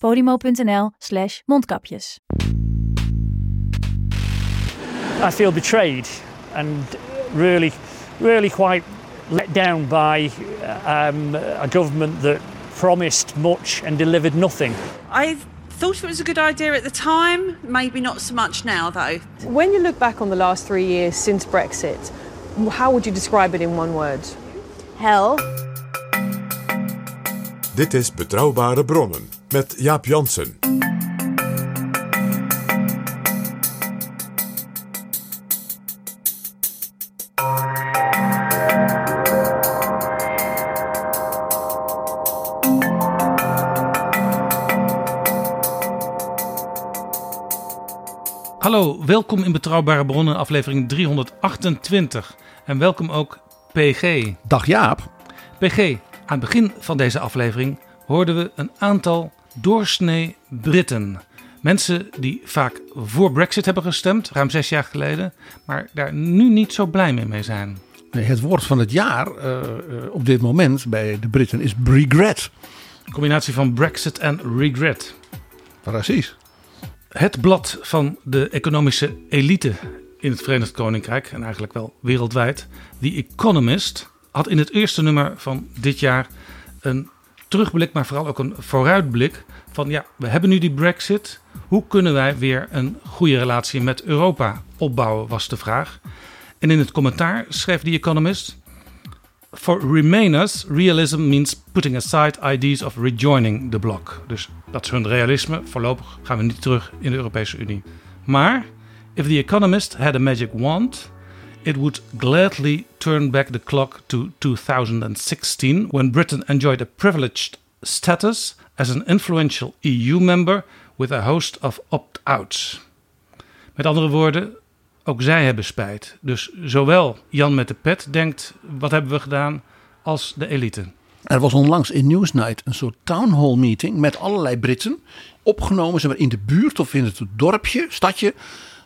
podimo.nl slash mondkapjes. I feel betrayed and really, really quite let down by um, a government that promised much and delivered nothing. I thought it was a good idea at the time, maybe not so much now though. When you look back on the last three years since Brexit, how would you describe it in one word? Hell. Dit is Betrouwbare Bronnen met Jaap Jansen. Hallo, welkom in Betrouwbare Bronnen, aflevering 328. En welkom ook PG. Dag Jaap. PG, aan het begin van deze aflevering hoorden we een aantal doorsnee Britten. Mensen die vaak voor Brexit hebben gestemd, ruim zes jaar geleden, maar daar nu niet zo blij mee, zijn. Nee, Het woord van het jaar eh, eh, op dit moment bij de Britten is regret. Een combinatie van Brexit en regret. Precies. Het blad van de economische elite in het Verenigd Koninkrijk en eigenlijk wel wereldwijd, The Economist, had in het eerste nummer van dit jaar een terugblik, maar vooral ook een vooruitblik van ja, we hebben nu die Brexit. Hoe kunnen wij weer een goede relatie met Europa opbouwen, was de vraag. En in het commentaar schreef The Economist. For Remainers, realism means putting aside ideas of rejoining the bloc. Dus dat is hun realisme. Voorlopig gaan we niet terug in de Europese Unie. Maar, if the Economist had a magic wand, it would gladly turn back the clock to 2016, when Britain enjoyed a privileged status as an influential EU member with a host of opt-outs. Met andere woorden, ook zij hebben spijt. Dus zowel Jan met de pet denkt, wat hebben we gedaan, als de elite. Er was onlangs in Newsnight een soort town hall meeting met allerlei Britten. Opgenomen zeg maar, in de buurt of in het dorpje, stadje.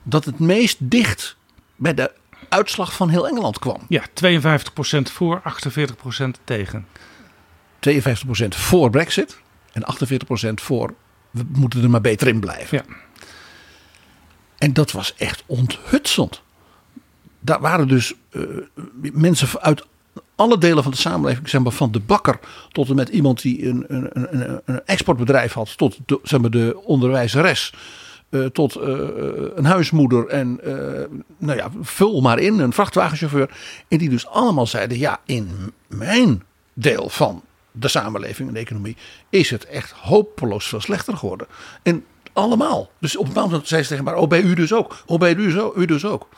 Dat het meest dicht bij de uitslag van heel Engeland kwam. Ja, 52% voor, 48% tegen. 52% voor Brexit en 48% voor we moeten er maar beter in blijven. Ja. En dat was echt onthutsend. Daar waren dus eh, mensen uit alle delen van de samenleving, zeg maar, van de bakker tot en met iemand die een, een, een, een exportbedrijf had, tot de, zeg maar, de onderwijzeres, eh, tot eh, een huismoeder en eh, nou ja, vul maar in, een vrachtwagenchauffeur. En die dus allemaal zeiden, ja, in mijn deel van de samenleving en de economie is het echt hopeloos veel slechter geworden. En allemaal. Dus op een bepaald moment zei ze tegen maar, oh bij u dus ook, oh bij u, zo, u dus ook.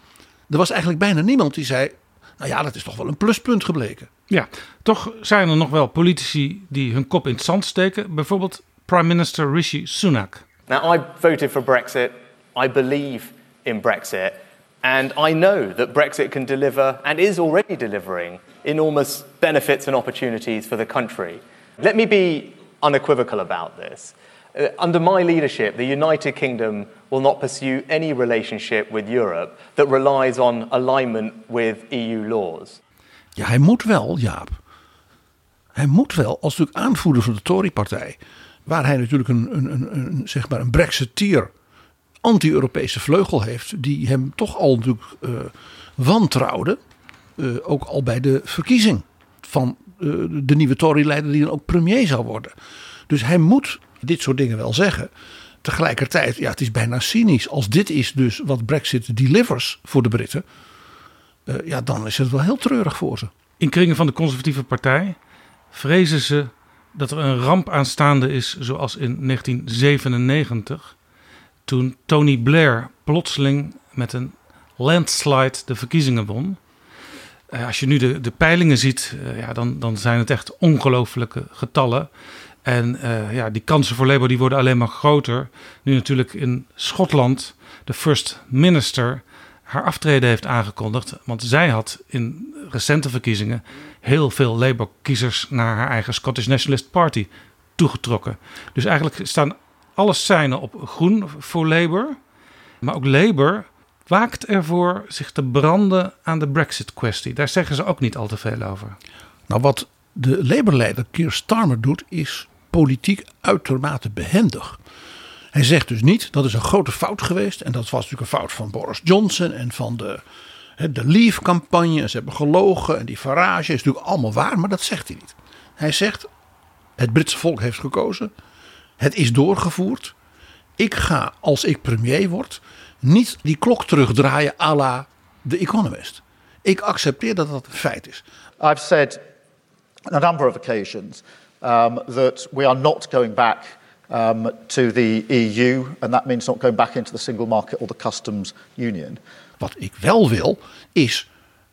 Er was eigenlijk bijna niemand die zei, nou ja, dat is toch wel een pluspunt gebleken. Ja, toch zijn er nog wel politici die hun kop in het zand steken. Bijvoorbeeld Prime Minister Rishi Sunak. Now, I voted for Brexit. I believe in Brexit. And I know that Brexit can deliver, and is already delivering, enormous benefits and opportunities for the country. Let me be unequivocal about this. Uh, under my leadership, the United Kingdom will not pursue any relationship with Europe that relies on alignment with EU laws. Ja, hij moet wel, Jaap. Hij moet wel, als natuurlijk aanvoerder van de Tory-partij, waar hij natuurlijk een, een, een, een, zeg maar een Brexiteer anti-Europese vleugel heeft, die hem toch al natuurlijk eh, wantrouwde, eh, ook al bij de verkiezing van eh, de nieuwe Tory-leider die dan ook premier zou worden. Dus hij moet dit soort dingen wel zeggen tegelijkertijd, ja, het is bijna cynisch. Als dit is dus wat Brexit delivers voor de Britten, ja, dan is het wel heel treurig voor ze. In kringen van de conservatieve partij vrezen ze dat er een ramp aanstaande is, zoals in 1997, toen Tony Blair plotseling met een landslide de verkiezingen won. Uh, als je nu de, de peilingen ziet, uh, ja, dan, dan zijn het echt ongelooflijke getallen. En uh, ja, die kansen voor Labour die worden alleen maar groter. Nu natuurlijk in Schotland de First Minister haar aftreden heeft aangekondigd. Want zij had in recente verkiezingen heel veel Labour-kiezers naar haar eigen Scottish Nationalist Party toegetrokken. Dus eigenlijk staan alle seinen op groen voor Labour. Maar ook Labour waakt ervoor zich te branden aan de Brexit-kwestie. Daar zeggen ze ook niet al te veel over. Nou, wat de Labour-leider Keir Starmer doet, is politiek uitermate behendig. Hij zegt dus niet dat is een grote fout geweest. En dat was natuurlijk een fout van Boris Johnson en van de, de Leave-campagne. Ze hebben gelogen en die Farage is natuurlijk allemaal waar, maar dat zegt hij niet. Hij zegt: het Britse volk heeft gekozen. Het is doorgevoerd. Ik ga, als ik premier word, niet die klok terugdraaien à la The Economist. Ik accepteer dat dat een feit is. I've said on a number of occasions um, that we are not going back um, to the EU, and that means not going back into the single market or the customs union. Wat ik wel wil, is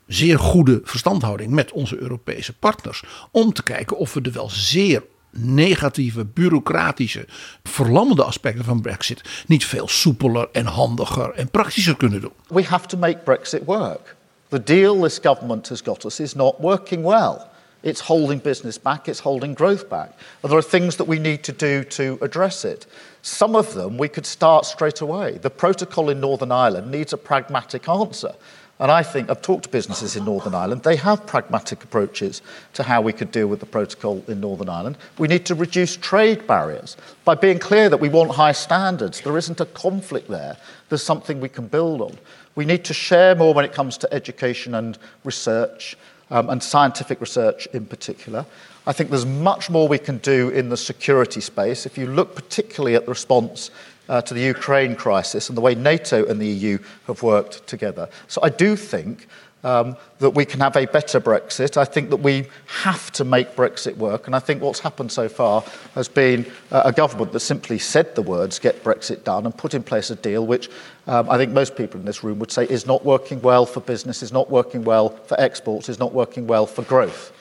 zeer goede verstandhouding met onze Europese partners. Om te kijken of we de wel zeer negatieve, bureaucratische, verlammende aspecten van Brexit niet veel soepeler en handiger en praktischer kunnen doen. We have to make Brexit work. The deal this government has got us is not working well. It's holding business back, it's holding growth back. And there are things that we need to do to address it. Some of them we could start straight away. The protocol in Northern Ireland needs a pragmatic answer. And I think I've talked to businesses in Northern Ireland. They have pragmatic approaches to how we could deal with the protocol in Northern Ireland. We need to reduce trade barriers by being clear that we want high standards. There isn't a conflict there. There's something we can build on. We need to share more when it comes to education and research, um, and scientific research in particular. I think there's much more we can do in the security space. If you look particularly at the response uh, to the Ukraine crisis and the way NATO and the EU have worked together. So I do think um, that we can have a better Brexit. I think that we have to make Brexit work. And I think what's happened so far has been uh, a government that simply said the words, get Brexit done, and put in place a deal which um, I think most people in this room would say is not working well for business, is not working well for exports, is not working well for growth.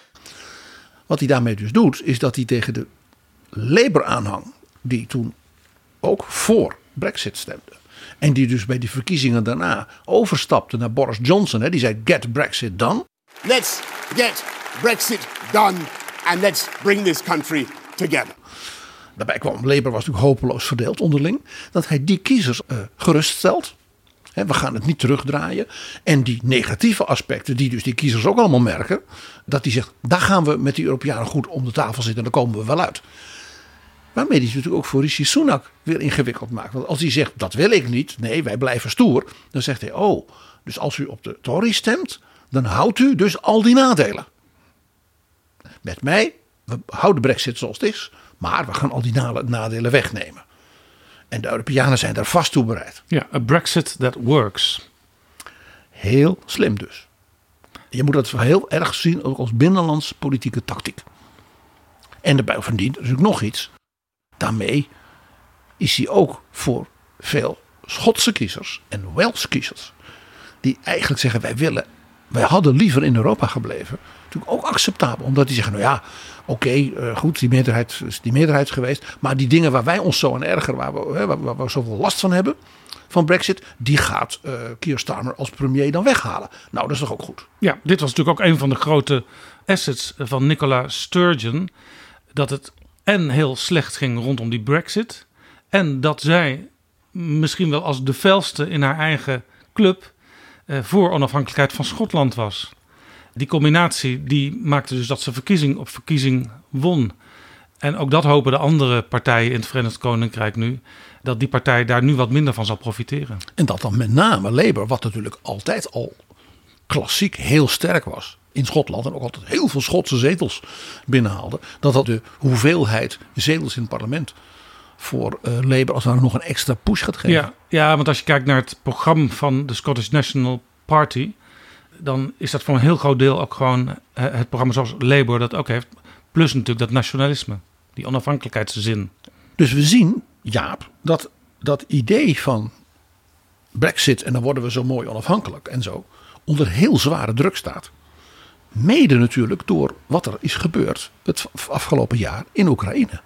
Wat hij daarmee dus doet, is dat hij tegen de Labour-aanhang, die toen ook voor Brexit stemde. En die dus bij die verkiezingen daarna overstapte naar Boris Johnson. Hè, die zei: Get Brexit done. Let's get Brexit done and let's bring this country together. Daarbij kwam Labour was natuurlijk hopeloos verdeeld onderling. Dat hij die kiezers uh, geruststelt. we gaan het niet terugdraaien. En die negatieve aspecten, die dus die kiezers ook allemaal merken. Dat hij zegt: daar gaan we met die Europeanen goed om de tafel zitten en daar komen we wel uit. Waarmee hij natuurlijk ook voor Rishi Sunak weer ingewikkeld maakt. Want als hij zegt dat wil ik niet, nee wij blijven stoer. Dan zegt hij oh, dus als u op de Tory stemt, dan houdt u dus al die nadelen. Met mij, we houden de brexit zoals het is, maar we gaan al die nadelen wegnemen. En de Europeanen zijn daar vast toe bereid. Ja, a brexit that works. Heel slim dus. Je moet dat heel erg zien ook als binnenlands politieke tactiek. En daarbij verdient natuurlijk nog iets daarmee is hij ook voor veel Schotse kiezers en Wales kiezers. Die eigenlijk zeggen wij willen, wij hadden liever in Europa gebleven. Natuurlijk ook acceptabel. Omdat die zeggen nou ja oké eh, goed die meerderheid is die meerderheid geweest. Maar die dingen waar wij ons zo aan ergeren waar we, waar, zoveel last van hebben van Brexit, die gaat uh, Keir Starmer als premier dan weghalen. Nou, dat is toch ook goed. Ja, dit was natuurlijk ook een van de grote assets van Nicola Sturgeon. Dat het en heel slecht ging rondom die Brexit. En dat zij misschien wel als de felste in haar eigen club eh, voor onafhankelijkheid van Schotland was. Die combinatie die maakte dus dat ze verkiezing op verkiezing won. En ook dat hopen de andere partijen in het Verenigd Koninkrijk nu. Dat die partij daar nu wat minder van zal profiteren. En dat dan met name Labour, wat natuurlijk altijd al klassiek heel sterk was in Schotland en ook altijd heel veel Schotse zetels binnenhaalde, dat dat de hoeveelheid zetels in het parlement voor uh, Labour als daar nog een extra push gaat geven. Ja, ja, want als je kijkt naar het programma van de Scottish National Party, dan is dat voor een heel groot deel ook gewoon eh, het programma zoals Labour dat ook heeft. Plus natuurlijk dat nationalisme, die onafhankelijkheidszin. Dus we zien, Jaap, dat dat idee van Brexit en dan worden we zo mooi onafhankelijk en zo, onder heel zware druk staat. Mede natuurlijk door wat er is gebeurd het afgelopen jaar in Oekraïne.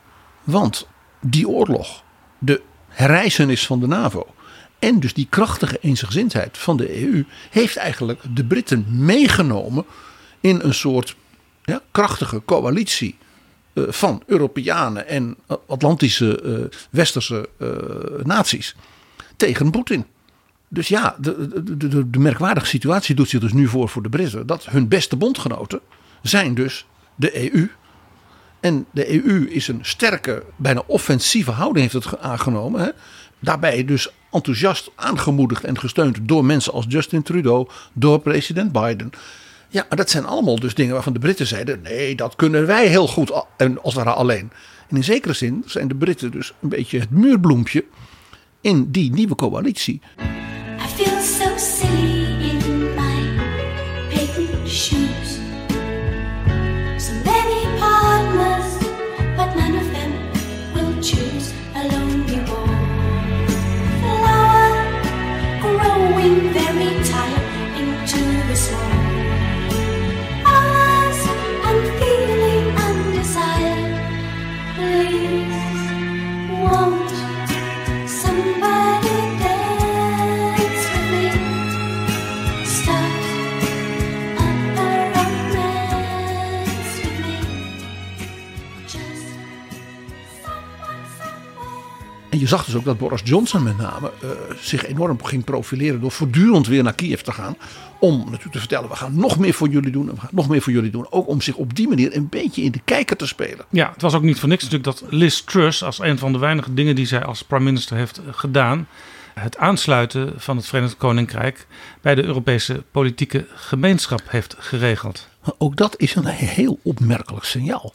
Want die oorlog, de herrijzenis van de NAVO en dus die krachtige eensgezindheid van de EU heeft eigenlijk de Britten meegenomen in een soort ja, krachtige coalitie uh, van Europeanen en Atlantische uh, westerse uh, naties tegen Poetin. Dus ja, de, de, de, de, merkwaardige situatie doet zich dus nu voor voor de Britten. Dat hun beste bondgenoten zijn dus de EU. En de EU is een sterke, bijna offensieve houding heeft het aangenomen. Hè? Daarbij dus enthousiast aangemoedigd en gesteund door mensen als Justin Trudeau, door president Biden. Ja, dat zijn allemaal dus dingen waarvan de Britten zeiden: nee, dat kunnen wij heel goed en als ware alleen. En in zekere zin zijn de Britten dus een beetje het muurbloempje in die nieuwe coalitie. I En je zag dus ook dat Boris Johnson met name uh, zich enorm ging profileren door voortdurend weer naar Kiev te gaan. Om natuurlijk te vertellen, we gaan nog meer voor jullie doen. En we gaan nog meer voor jullie doen. Ook om zich op die manier een beetje in de kijker te spelen. Ja, het was ook niet voor niks natuurlijk dat Liz Truss als een van de weinige dingen die zij als prime minister heeft gedaan. Het aansluiten van het Verenigd Koninkrijk bij de Europese politieke gemeenschap heeft geregeld. Ook dat is een heel opmerkelijk signaal.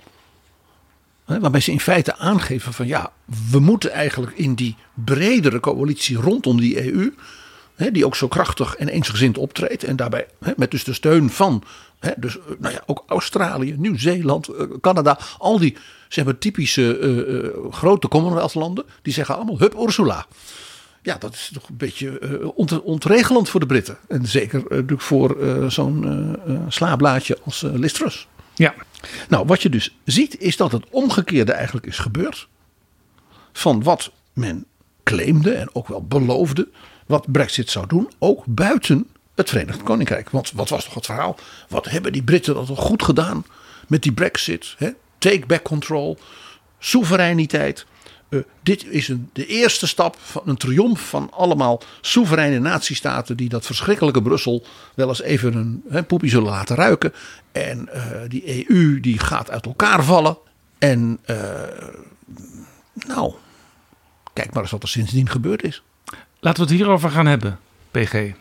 Waarbij ze in feite aangeven van ja, we moeten eigenlijk in die bredere coalitie rondom die EU, die ook zo krachtig en eensgezind optreedt. En daarbij met dus de steun van dus, nou ja, ook Australië, Nieuw-Zeeland, Canada, al die zeg maar, typische uh, grote Commonwealth landen, die zeggen allemaal hup Ursula. Ja, dat is toch een beetje uh, ontregelend voor de Britten. En zeker natuurlijk voor zo'n slaablaadje als Liz Truss. Ja. Nou, wat je dus ziet is dat het omgekeerde eigenlijk is gebeurd. Van wat men claimde en ook wel beloofde. Wat Brexit zou doen, ook buiten het Verenigd Koninkrijk. Want wat was toch het verhaal? Wat hebben die Britten dat toch goed gedaan met die Brexit? Hè? Take back control, soevereiniteit. Uh, dit is een, de eerste stap van een triomf van allemaal soevereine natiestaten die dat verschrikkelijke Brussel wel eens even een hè, poepie zullen laten ruiken. En uh, die EU die gaat uit elkaar vallen. En uh, nou, kijk maar eens wat er sindsdien gebeurd is. Laten we het hierover gaan hebben, PG.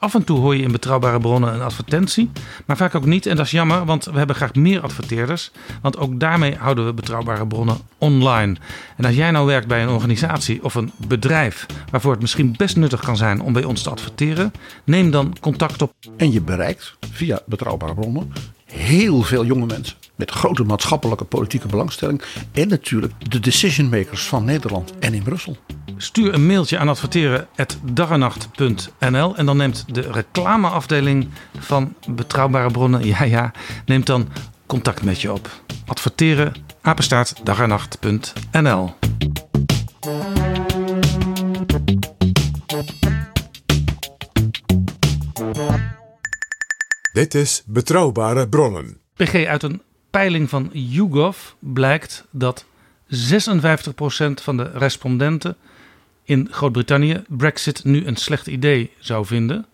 Af en toe hoor je in betrouwbare bronnen een advertentie, maar vaak ook niet. En dat is jammer, want we hebben graag meer adverteerders. Want ook daarmee houden we betrouwbare bronnen online. En als jij nou werkt bij een organisatie of een bedrijf waarvoor het misschien best nuttig kan zijn om bij ons te adverteren, neem dan contact op. En je bereikt via betrouwbare bronnen heel veel jonge mensen met grote maatschappelijke politieke belangstelling. En natuurlijk de decision makers van Nederland en in Brussel. Stuur een mailtje aan adverteren.daganacht.nl en dan neemt de reclameafdeling van Betrouwbare Bronnen, ja ja, neemt dan contact met je op. Adverteren, Dit is Betrouwbare Bronnen. PG, uit een peiling van YouGov blijkt dat 56% van de respondenten in Groot-Brittannië Brexit nu een slecht idee zou vinden.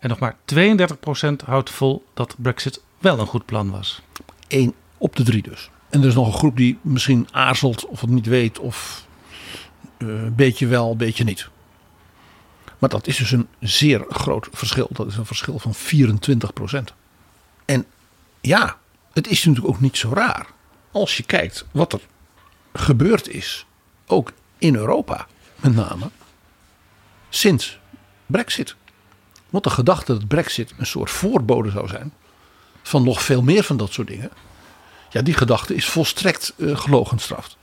En nog maar 32% houdt vol dat Brexit wel een goed plan was. Eén op de drie dus. En er is nog een groep die misschien aarzelt of het niet weet of een uh, beetje wel, een beetje niet. Maar dat is dus een zeer groot verschil. Dat is een verschil van 24%. En ja, het is natuurlijk ook niet zo raar. Als je kijkt wat er gebeurd is, ook in Europa met name, sinds Brexit. Want de gedachte dat Brexit een soort voorbode zou zijn van nog veel meer van dat soort dingen. Ja, die gedachte is volstrekt uh, gelogenstraft.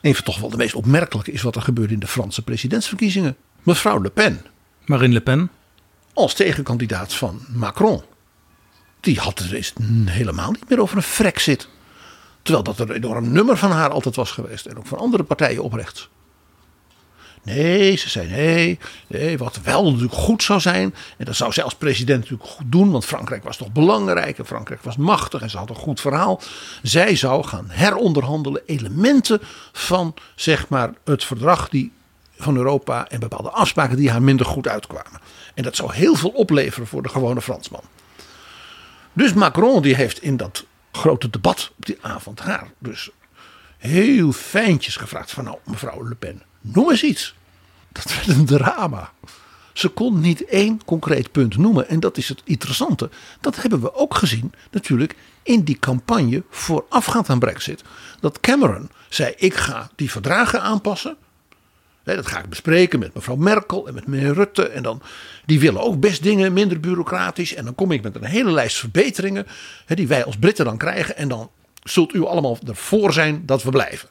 Een van toch wel de meest opmerkelijke is wat er gebeurde in de Franse presidentsverkiezingen. Mevrouw Le Pen. Marine Le Pen. Als tegenkandidaat van Macron. Die had het eens helemaal niet meer over een Frexit. Terwijl dat een enorm nummer van haar altijd was geweest. En ook van andere partijen oprechts. Nee, ze zei nee, nee, wat wel natuurlijk goed zou zijn. En dat zou zij als president natuurlijk goed doen, want Frankrijk was toch belangrijk en Frankrijk was machtig en ze had een goed verhaal. Zij zou gaan heronderhandelen elementen van zeg maar het verdrag die, van Europa en bepaalde afspraken die haar minder goed uitkwamen. En dat zou heel veel opleveren voor de gewone Fransman. Dus Macron die heeft in dat grote debat op die avond haar dus heel fijntjes gevraagd van nou mevrouw Le Pen Noem eens iets. Dat werd een drama. Ze kon niet één concreet punt noemen. En dat is het interessante. Dat hebben we ook gezien natuurlijk in die campagne voorafgaand aan Brexit. Dat Cameron zei: Ik ga die verdragen aanpassen. Dat ga ik bespreken met mevrouw Merkel en met meneer Rutte. En dan, die willen ook best dingen minder bureaucratisch. En dan kom ik met een hele lijst verbeteringen. die wij als Britten dan krijgen. En dan zult u allemaal ervoor zijn dat we blijven.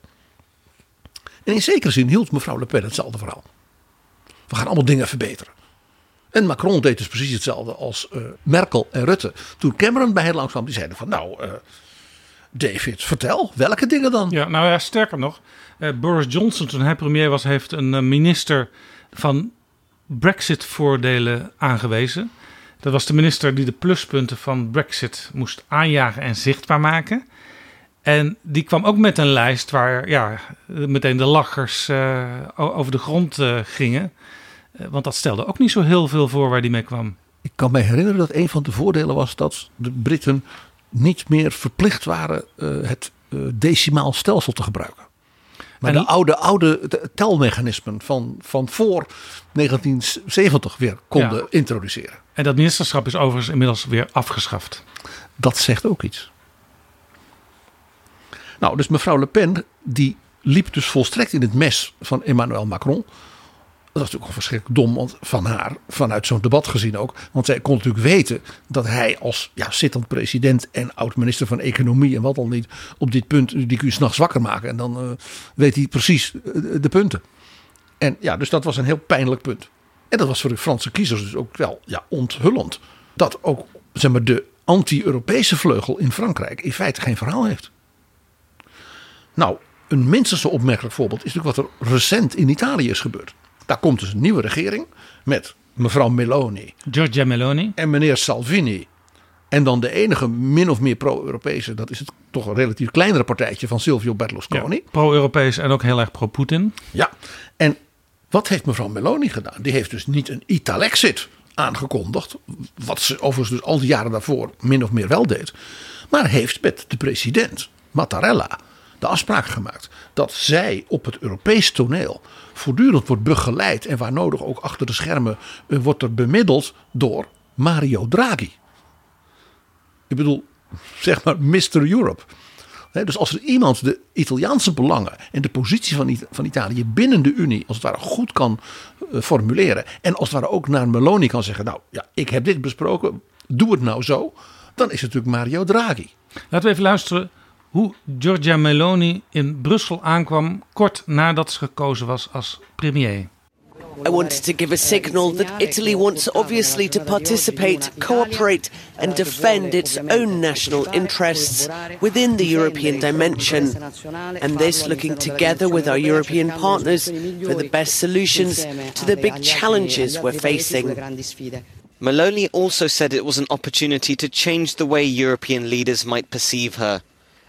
En in zekere zin hield mevrouw Le Pen hetzelfde verhaal. We gaan allemaal dingen verbeteren. En Macron deed dus precies hetzelfde als uh, Merkel en Rutte. Toen Cameron bij hen langs kwam, die zeiden van nou, uh, David, vertel, welke dingen dan? Ja, nou ja, sterker nog, Boris Johnson toen hij premier was, heeft een minister van Brexit-voordelen aangewezen. Dat was de minister die de pluspunten van Brexit moest aanjagen en zichtbaar maken. En die kwam ook met een lijst waar ja, meteen de lachers uh, over de grond gingen. Want dat stelde ook niet zo heel veel voor waar die mee kwam. Ik kan me herinneren dat een van de voordelen was dat de Britten niet meer verplicht waren het decimaal stelsel te gebruiken. Maar en de oude, oude telmechanismen van, van voor 1970 weer konden ja. introduceren. En dat ministerschap is overigens inmiddels weer afgeschaft. Dat zegt ook iets. Nou, dus mevrouw Le Pen, die liep dus volstrekt in het mes van Emmanuel Macron. Dat was natuurlijk al verschrikkelijk dom want van haar, vanuit zo'n debat gezien ook. Want zij kon natuurlijk weten dat hij als ja, zittend president en oud-minister van Economie en wat dan niet, op dit punt, die kun je s'nachts wakker maken. En dan uh, weet hij precies uh, de punten. En ja, dus dat was een heel pijnlijk punt. En dat was voor de Franse kiezers dus ook wel ja, onthullend. Dat ook zeg maar, de anti-Europese vleugel in Frankrijk in feite geen verhaal heeft. Nou, een minstens zo opmerkelijk voorbeeld is natuurlijk wat er recent in Italië is gebeurd. Daar komt dus een nieuwe regering met mevrouw Meloni. Giorgia Meloni. En meneer Salvini. En dan de enige min of meer pro-Europese, dat is het toch een relatief kleinere partijtje van Silvio Berlusconi. Ja, pro-Europees en ook heel erg pro-Poetin. Ja, en wat heeft mevrouw Meloni gedaan? Die heeft dus niet een Italexit aangekondigd. Wat ze overigens dus al die jaren daarvoor min of meer wel deed. Maar heeft met de president Mattarella de afspraak gemaakt dat zij op het Europees toneel voortdurend wordt begeleid en waar nodig ook achter de schermen uh, wordt er bemiddeld door Mario Draghi. Ik bedoel, zeg maar Mr. Europe. dus als er iemand de Italiaanse belangen en de positie van, van Italië binnen de Unie als het ware goed kan uh, formuleren. En als het ware ook naar Meloni kan zeggen: Nou ja, ik heb dit besproken, doe het nou zo. Dan is het natuurlijk Mario Draghi. Laten we even luisteren hoe Giorgia Meloni in Brussel aankwam kort nadat ze gekozen was als premier. I wanted to give a signal that Italy wants obviously to participate, cooperate and defend its own national interests within the European dimension. And this looking together with our European partners for the best solutions to the big challenges we're facing. Meloni also said it was an opportunity to change the way European leaders might perceive her.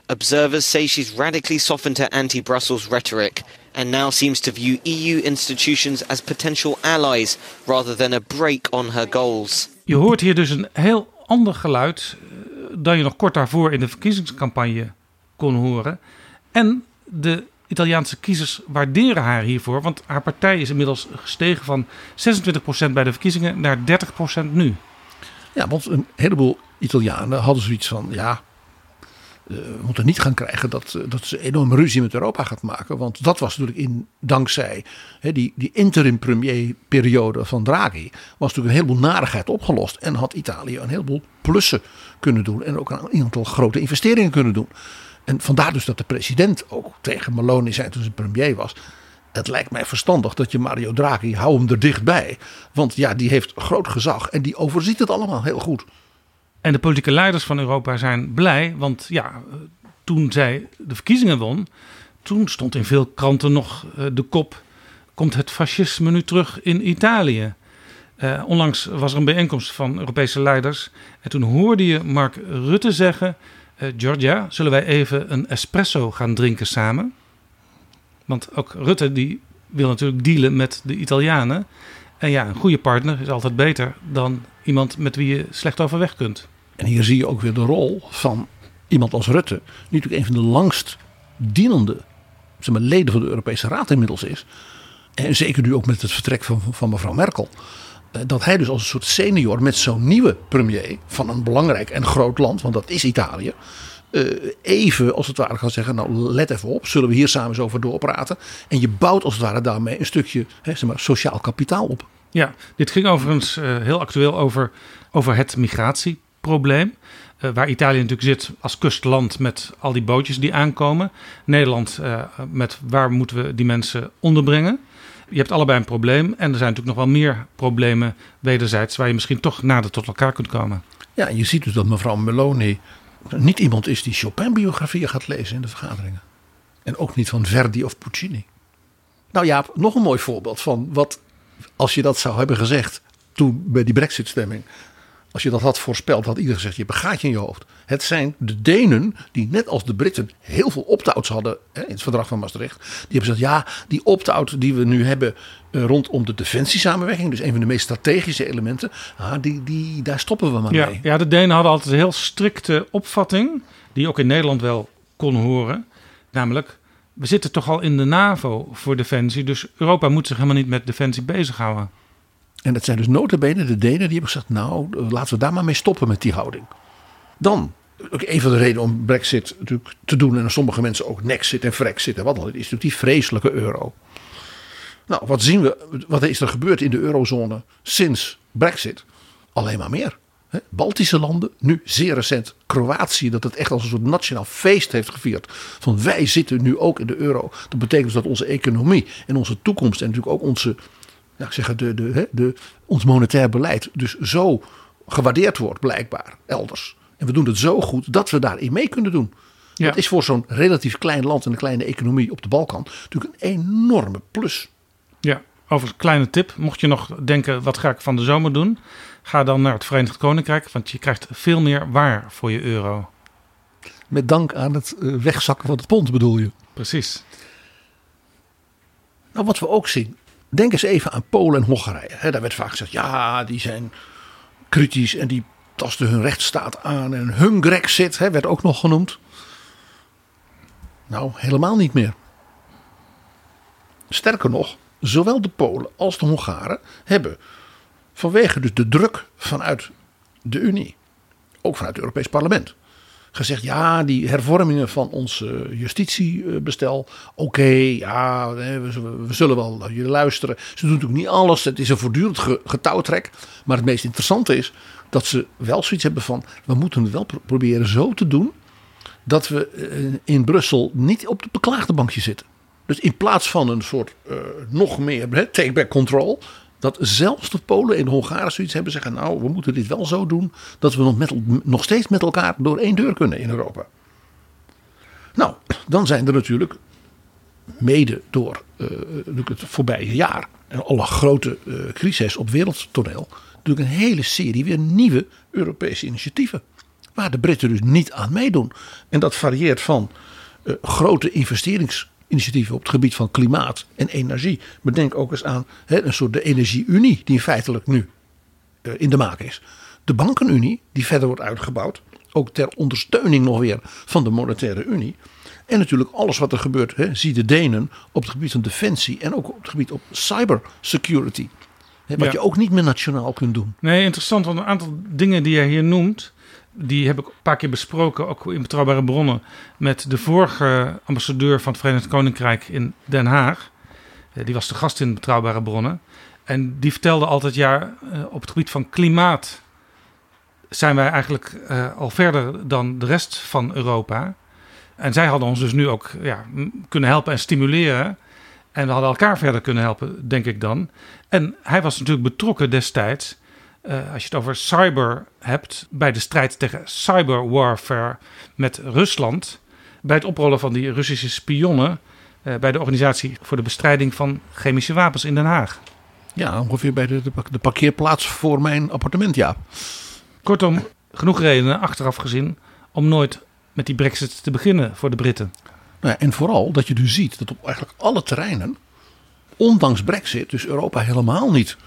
Observers say she's radically softened her anti Brussels rhetoric and now seems to view EU institutions as potential allies rather than a break on her goals. Je hoort hier dus een heel ander geluid eh, dan je nog kort daarvoor in de verkiezingscampagne kon horen. En de Italiaanse kiezers waarderen haar hiervoor, want haar partij is inmiddels gestegen van 26% bij de verkiezingen naar 30% nu. Ja, want een heleboel Italianen hadden zoiets van: ja, we moeten niet gaan krijgen dat, eh, dat ze enorme ruzie met Europa gaat maken. Want dat was natuurlijk in, dankzij die, die interim premier periode van Draghi. Was natuurlijk een heleboel narigheid opgelost. En had Italië een heleboel plussen kunnen doen. En ook een aantal grote investeringen kunnen doen. En vandaar dus dat de president ook tegen Meloni zei toen ze premier was. Het lijkt mij verstandig dat je Mario Draghi, hou hem er dichtbij. Want ja, die heeft groot gezag en die overziet het allemaal heel goed. En de politieke leiders van Europa zijn blij, want ja, toen zij de verkiezingen won, toen stond in veel kranten nog eh, de kop: komt het fascisme nu terug in Italië? Uh, onlangs was er een bijeenkomst van Europese leiders en toen hoorde je Mark Rutte zeggen: uh, Georgia, zullen wij even een espresso gaan drinken samen? Want ook Rutte die wil natuurlijk dealen met de Italianen. En ja, een goede partner is altijd beter dan iemand met wie je slecht overweg kunt. En hier zie je ook weer de rol van iemand als Rutte, die natuurlijk een van de langst dienende zeg maar, leden van de Europese Raad inmiddels is. En zeker nu ook met het vertrek van, van mevrouw Merkel. Eh, dat hij dus als een soort senior met zo'n nieuwe premier van een belangrijk en groot land, want dat is Italië. Eh, even als het ware gaan zeggen, nou let even op, zullen we hier samen eens over doorpraten. En je bouwt als het ware daarmee een stukje hè, zeg maar, sociaal kapitaal op. Ja, dit ging overigens uh, heel actueel over, over het migratie probleem. Uh, waar Italië natuurlijk zit als kustland met al die bootjes die aankomen. Nederland uh, met waar moeten we die mensen onderbrengen. Je hebt allebei een probleem. En er zijn natuurlijk nog wel meer problemen wederzijds waar je misschien toch nader tot elkaar kunt komen. Ja, je ziet dus dat mevrouw Meloni niet iemand is die Chopin-biografieën gaat lezen in de vergaderingen. En ook niet van Verdi of Puccini. Nou ja, nog een mooi voorbeeld van wat, als je dat zou hebben gezegd toen bij die Brexit-stemming. Als je dat had voorspeld, had iedereen gezegd: je hebt een gaatje in je hoofd. Het zijn de Denen die, net als de Britten, heel veel opt-outs hadden hè, in het verdrag van Maastricht. Die hebben gezegd: ja, die opt-out die we nu hebben uh, rondom de defensiesamenwerking, dus een van de meest strategische elementen, ah, die, die, daar stoppen we maar ja, mee. Ja, de Denen hadden altijd een heel strikte opvatting, die ook in Nederland wel kon horen. Namelijk, we zitten toch al in de NAVO voor defensie, dus Europa moet zich helemaal niet met defensie bezighouden. En dat zijn dus notabene de Denen die hebben gezegd, nou laten we daar maar mee stoppen met die houding. Dan, een van de redenen om Brexit natuurlijk te doen en sommige mensen ook Nexit en Frexit en wat dan, is natuurlijk die vreselijke euro. Nou, wat zien we, wat is er gebeurd in de eurozone sinds Brexit? Alleen maar meer. Baltische landen, nu zeer recent Kroatië, dat het echt als een soort nationaal feest heeft gevierd. Van wij zitten nu ook in de euro. Dat betekent dus dat onze economie en onze toekomst en natuurlijk ook onze ja, zeg, de, de, de, ons monetair beleid dus zo gewaardeerd wordt blijkbaar elders. En we doen het zo goed dat we daarin mee kunnen doen. Ja. Dat is voor zo'n relatief klein land en een kleine economie op de Balkan natuurlijk een enorme plus. Ja, over een kleine tip. Mocht je nog denken, wat ga ik van de zomer doen? Ga dan naar het Verenigd Koninkrijk, want je krijgt veel meer waar voor je euro. Met dank aan het wegzakken van het pond bedoel je? Precies. Nou, wat we ook zien, Denk eens even aan Polen en Hongarije. daar werd vaak gezegd, ja, die zijn kritisch en die tasten hun rechtsstaat aan. En hun Grexit werd ook nog genoemd. Nou, helemaal niet meer. Sterker nog, zowel de Polen als de Hongaren hebben vanwege dus de druk vanuit de Unie, ook vanuit het Europees Parlement, gezegd: ja, die hervormingen van ons justitiebestel. Oké, ja, we, zullen wel naar jullie luisteren. Ze doen natuurlijk niet alles. Het is een voortdurend getouwtrek. Maar het meest interessante is dat ze wel zoiets hebben van: we moeten het wel proberen zo te doen. dat we in Brussel niet op de beklaagde bankje zitten. Dus in plaats van een soort uh, nog meer take-back control, dat zelfs de Polen en de Hongaren zoiets hebben zeggen: Nou, we moeten dit wel zo doen dat we nog, met, nog steeds met elkaar door één deur kunnen in Europa. Nou, dan zijn er natuurlijk, mede door uh, het voorbije jaar en alle grote uh, crises op wereldtoneel, natuurlijk een hele serie weer nieuwe Europese initiatieven. Waar de Britten dus niet aan meedoen. En dat varieert van uh, grote investerings initiatieven op het gebied van klimaat en energie. Maar denk ook eens aan hè, een soort de energieunie die feitelijk nu uh, in de maak is. De bankenunie die verder wordt uitgebouwd. Ook ter ondersteuning nog weer van de monetaire unie. En natuurlijk alles wat er gebeurt, hè, zie de Denen op het gebied van defensie en ook op het gebied op cybersecurity. Hè, wat Ja. je ook niet meer nationaal kunt doen. Nee, interessant, want een aantal dingen die jij hier noemt, die heb ik een paar keer besproken, ook in betrouwbare bronnen, met de vorige ambassadeur van het Verenigd Koninkrijk in Den Haag. Eh, die was de gast in betrouwbare bronnen. En die vertelde altijd, ja, eh, op het gebied van klimaat zijn wij eigenlijk uh, al verder dan de rest van Europa. En zij hadden ons dus nu ook ja, kunnen helpen en stimuleren. En we hadden elkaar verder kunnen helpen, denk ik dan. En hij was natuurlijk betrokken destijds, uh, als je het over cyber hebt, bij de strijd tegen cyberwarfare met Rusland. Bij het oprollen van die Russische spionnen uh, bij de Organisatie voor de Bestrijding van Chemische Wapens in Den Haag. Ja, ongeveer bij de, de, parkeerplaats voor mijn appartement, ja. Kortom, genoeg redenen achteraf gezien om nooit met die brexit te beginnen voor de Britten. Nou ja, en vooral dat je dus ziet dat op eigenlijk alle terreinen, ondanks brexit, dus Europa helemaal niet eh,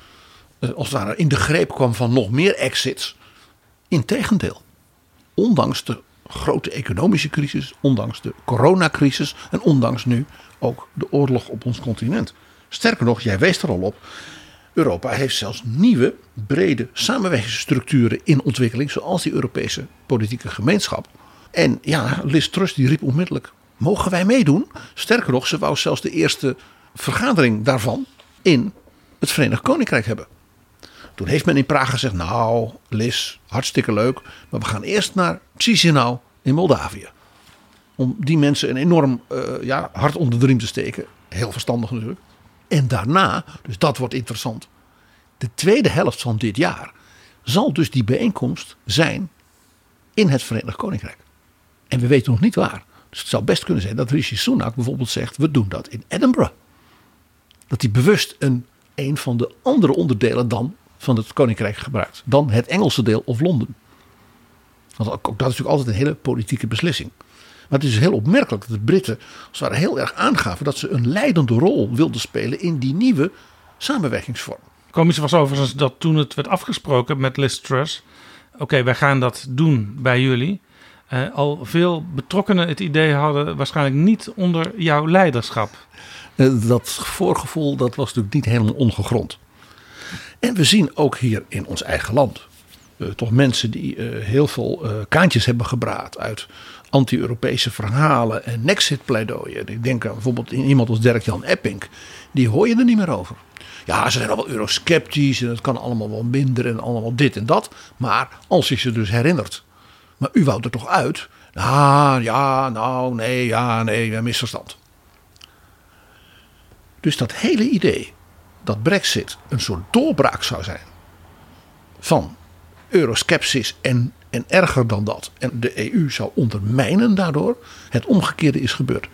als het ware in de greep kwam van nog meer exits. Integendeel, ondanks de grote economische crisis, ondanks de coronacrisis en ondanks nu ook de oorlog op ons continent. Sterker nog, jij wees er al op. Europa heeft zelfs nieuwe, brede samenwerkingsstructuren in ontwikkeling, zoals die Europese politieke gemeenschap. En ja, Liz Truss die riep onmiddellijk: mogen wij meedoen? Sterker nog, ze wou zelfs de eerste vergadering daarvan in het Verenigd Koninkrijk hebben. Toen heeft men in Praag gezegd: Nou, Liz, hartstikke leuk, maar we gaan eerst naar Chisinau in Moldavië. Om die mensen een enorm uh, ja, hart onder de riem te steken. Heel verstandig natuurlijk. En daarna, dus dat wordt interessant. De tweede helft van dit jaar zal dus die bijeenkomst zijn in het Verenigd Koninkrijk. En we weten nog niet waar. Dus het zou best kunnen zijn dat Rishi Sunak bijvoorbeeld zegt: we doen dat in Edinburgh. Dat hij bewust een, een van de andere onderdelen dan van het Koninkrijk gebruikt. Dan het Engelse deel of Londen. Want ook, ook dat is natuurlijk altijd een hele politieke beslissing. Maar het is heel opmerkelijk dat de Britten als het ware heel erg aangaven dat ze een leidende rol wilden spelen in die nieuwe samenwerkingsvorm. Komisch was overigens dat toen het werd afgesproken met Liz Truss, oké, wij gaan dat doen bij jullie. Uh, al veel betrokkenen het idee hadden, waarschijnlijk niet onder jouw leiderschap. Uh, dat voorgevoel dat was natuurlijk niet helemaal ongegrond. En we zien ook hier in ons eigen land uh, toch mensen die heel veel kaantjes hebben gebraad uit anti-Europese verhalen en Nexit-pleidooien. Ik denk aan bijvoorbeeld iemand als Dirk-Jan Epping. Die hoor je er niet meer over. Ja, ze zijn al wel eurosceptisch en het kan allemaal wel minder en allemaal dit en dat. Maar als je ze dus herinnert. Maar u wou er toch uit? Ah, ja, nou, nee, ja, nee, misverstand. Dus dat hele idee dat Brexit een soort doorbraak zou zijn van euroskepsis en en erger dan dat. En de EU zou ondermijnen daardoor. Het omgekeerde is gebeurd.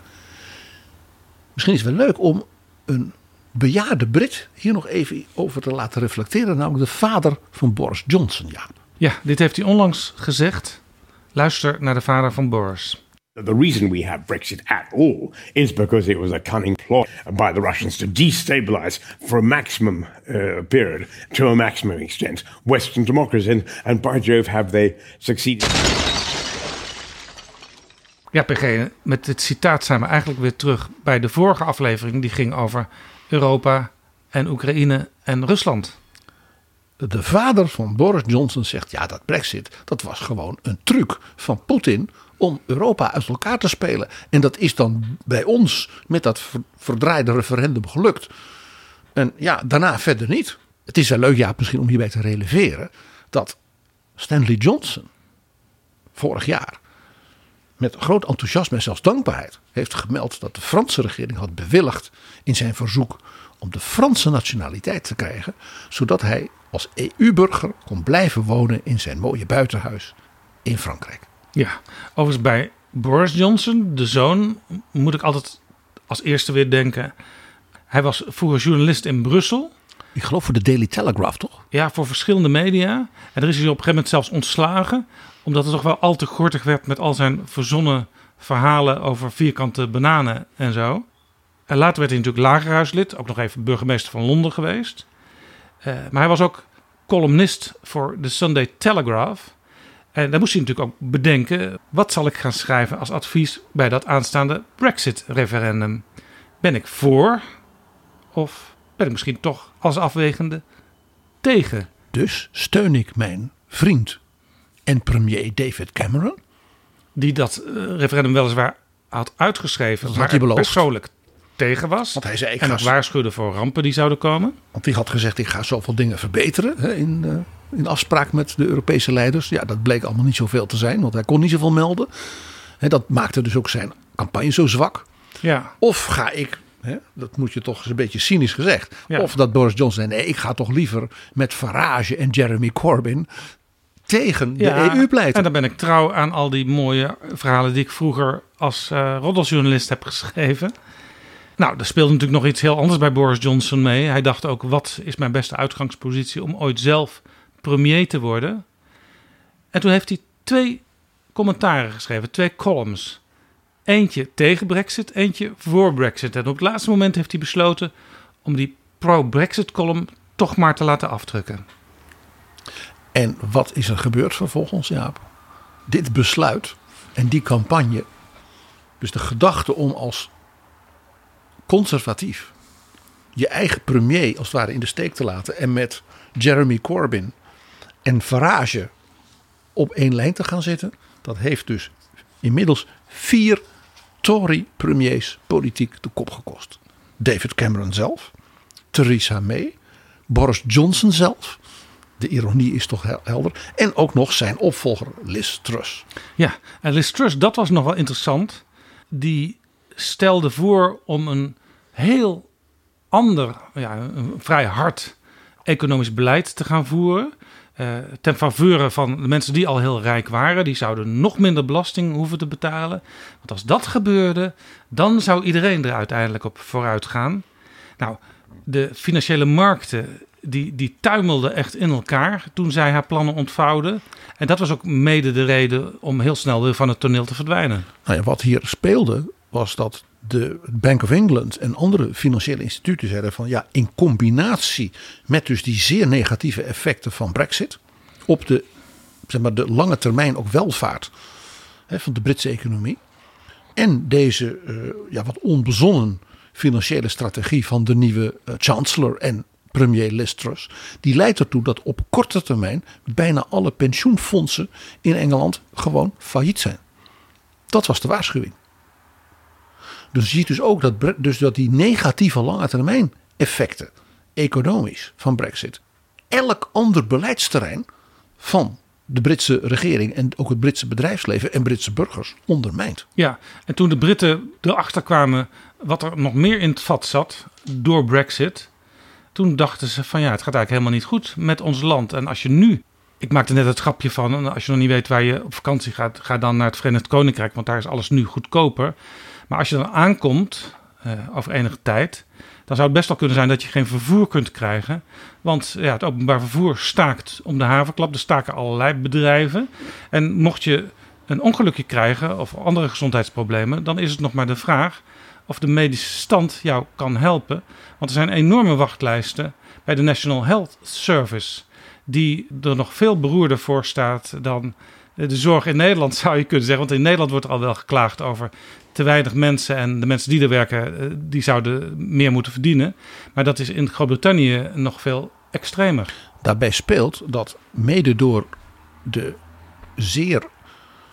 Misschien is het wel leuk om een bejaarde Brit hier nog even over te laten reflecteren. Namelijk de vader van Boris Johnson. Ja, ja dit heeft hij onlangs gezegd. Luister naar de vader van Boris. The reason we have Brexit at all is because it was a cunning plot by the Russians to destabilize for a maximum uh, period, to a maximum extent, Western democracy. And, and by Jove, have they succeeded. Ja, PG, met dit citaat zijn we eigenlijk weer terug bij de vorige aflevering. Die ging over Europa en Oekraïne en Rusland. De vader van Boris Johnson zegt: ja, dat Brexit, dat was gewoon een truc van Poetin om Europa uit elkaar te spelen. En dat is dan bij ons met dat verdraaide referendum gelukt. En ja, daarna verder niet. Het is wel leuk, ja, misschien om hierbij te releveren, dat Stanley Johnson vorig jaar met groot enthousiasme en zelfs dankbaarheid heeft gemeld dat de Franse regering had bewilligd in zijn verzoek om de Franse nationaliteit te krijgen, zodat hij als EU-burger kon blijven wonen in zijn mooie buitenhuis in Frankrijk. Ja, overigens bij Boris Johnson, de zoon, moet ik altijd als eerste weer denken. Hij was vroeger journalist in Brussel. Ik geloof voor de Daily Telegraph, toch? Ja, voor verschillende media. En er is hij op een gegeven moment zelfs ontslagen. Omdat het toch wel al te gortig werd met al zijn verzonnen verhalen over vierkante bananen en zo. En later werd hij natuurlijk lagerhuislid. Ook nog even burgemeester van Londen geweest. Uh, maar hij was ook columnist voor de Sunday Telegraph. En dan moest hij natuurlijk ook bedenken: wat zal ik gaan schrijven als advies bij dat aanstaande Brexit-referendum? Ben ik voor of ben ik misschien toch als afwegende tegen? Dus steun ik mijn vriend en premier David Cameron. Die dat eh, referendum weliswaar had uitgeschreven, Dat maar hij beloofd. persoonlijk tegen was. Want hij zei, ik en ga ook waarschuwde voor rampen die zouden komen. Want die had gezegd, ik ga zoveel dingen verbeteren hè, in, eh, in afspraak met de Europese leiders. Ja, dat bleek allemaal niet zoveel te zijn, want hij kon niet zoveel melden. Hè, dat maakte dus ook zijn campagne zo zwak. Ja. Of ga ik, hè, dat moet je toch eens een beetje cynisch gezegd. Ja. Of dat Boris Johnson zei, nee, ik ga toch liever met Farage en Jeremy Corbyn tegen de EU pleiten. En dan ben ik trouw aan al die mooie verhalen die ik vroeger als eh roddeljournalist heb geschreven. Nou, er speelde natuurlijk nog iets heel anders bij Boris Johnson mee. Hij dacht ook, wat is mijn beste uitgangspositie om ooit zelf premier te worden? En toen heeft hij twee commentaren geschreven, twee columns. Eentje tegen Brexit, eentje voor Brexit. En op het laatste moment heeft hij besloten om die pro-Brexit column toch maar te laten afdrukken. En wat is er gebeurd vervolgens, Jaap? Dit besluit en die campagne, dus de gedachte om als conservatief je eigen premier als het ware in de steek te laten en met Jeremy Corbyn en Farage op één lijn te gaan zitten, dat heeft dus inmiddels vier Tory-premiers politiek de kop gekost. David Cameron zelf, Theresa May, Boris Johnson zelf. De ironie is toch hel- helder. En ook nog zijn opvolger Liz Truss. Ja, en Liz Truss, dat was nog wel interessant. Die stelde voor om een heel ander, ja, een vrij hard economisch beleid te gaan voeren. Eh, ten faveur van de mensen die al heel rijk waren. Die zouden nog minder belasting hoeven te betalen. Want als dat gebeurde, dan zou iedereen er uiteindelijk op vooruit gaan. Nou, de financiële markten die, die tuimelden echt in elkaar toen zij haar plannen ontvouwde. En dat was ook mede de reden om heel snel weer van het toneel te verdwijnen. Nou ja, wat hier speelde was dat de Bank of England en andere financiële instituten zeiden van ja, in combinatie met dus die zeer negatieve effecten van Brexit op de, zeg maar, de lange termijn ook welvaart hè, van de Britse economie. En deze eh, ja, wat onbezonnen financiële strategie van de nieuwe eh, chancellor en premier Liz Truss. Die leidt ertoe dat op korte termijn bijna alle pensioenfondsen in Engeland gewoon failliet zijn. Dat was de waarschuwing. Dus je ziet dus ook dat, dus dat die negatieve lange termijn effecten, economisch, van Brexit, elk ander beleidsterrein van de Britse regering en ook het Britse bedrijfsleven en Britse burgers ondermijnt. Ja, en toen de Britten erachter kwamen wat er nog meer in het vat zat door Brexit, toen dachten ze van ja, het gaat eigenlijk helemaal niet goed met ons land. En als je nu, ik maakte net het grapje van, als je nog niet weet waar je op vakantie gaat, ga dan naar het Verenigd Koninkrijk, want daar is alles nu goedkoper. Maar als je dan aankomt, eh, over enige tijd, dan zou het best wel kunnen zijn dat je geen vervoer kunt krijgen. Want ja, het openbaar vervoer staakt om de havenklap. Er staken allerlei bedrijven. En mocht je een ongelukje krijgen of andere gezondheidsproblemen, dan is het nog maar de vraag of de medische stand jou kan helpen. Want er zijn enorme wachtlijsten bij de National Health Service, die er nog veel beroerder voor staat dan de zorg in Nederland, zou je kunnen zeggen. Want in Nederland wordt er al wel geklaagd over te weinig mensen en de mensen die er werken, eh, die zouden meer moeten verdienen. Maar dat is in Groot-Brittannië nog veel extremer. Daarbij speelt dat mede door de zeer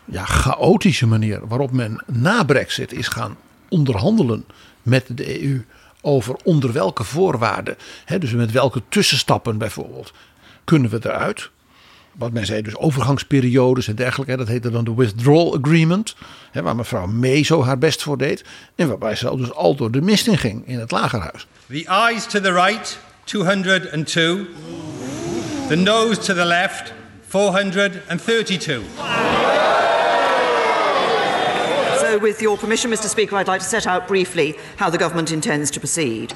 ja, chaotische manier waarop men na Brexit is gaan onderhandelen met de EU over onder welke voorwaarden, hè, dus met welke tussenstappen bijvoorbeeld, kunnen we eruit. Wat men zei, dus overgangsperiodes en dergelijke. Dat heette dan de Withdrawal Agreement. Waar mevrouw May zo haar best voor deed. En waarbij ze dus al door de mist in ging in het lagerhuis. The ayes to the right, 202. The noes to the left, 432. So, with your permission, Mr. Speaker, I'd like to set out briefly how the government intends to proceed.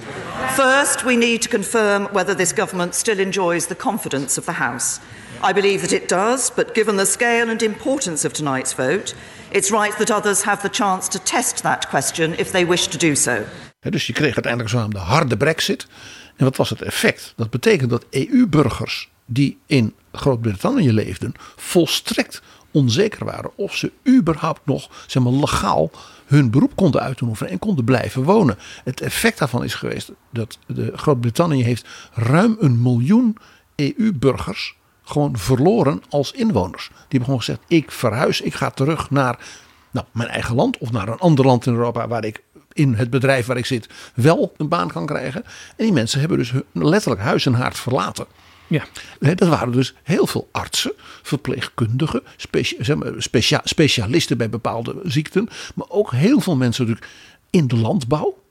First, we need to confirm whether this government still enjoys the confidence of the House. I believe that it does, but given the scale and importance of tonight's vote, it's right that others have the chance to test that question if they wish to do so. Hè, Dus je kreeg uiteindelijk zo'n de harde brexit. En wat was het effect? Dat betekent dat EU-burgers die in Groot-Brittannië leefden, volstrekt onzeker waren of ze überhaupt nog zeg maar, legaal hun beroep konden uitoefenen en konden blijven wonen. Het effect daarvan is geweest dat Groot-Brittannië heeft ruim een miljoen EU-burgers gewoon verloren als inwoners. Die hebben gewoon gezegd: ik verhuis, ik ga terug naar nou, mijn eigen land of naar een ander land in Europa waar ik in het bedrijf waar ik zit wel een baan kan krijgen. En die mensen hebben dus letterlijk huis en haard verlaten. Ja. Dat waren dus heel veel artsen, verpleegkundigen, zeg maar, specia- specialisten bij bepaalde ziekten. Maar ook heel veel mensen natuurlijk in de landbouw.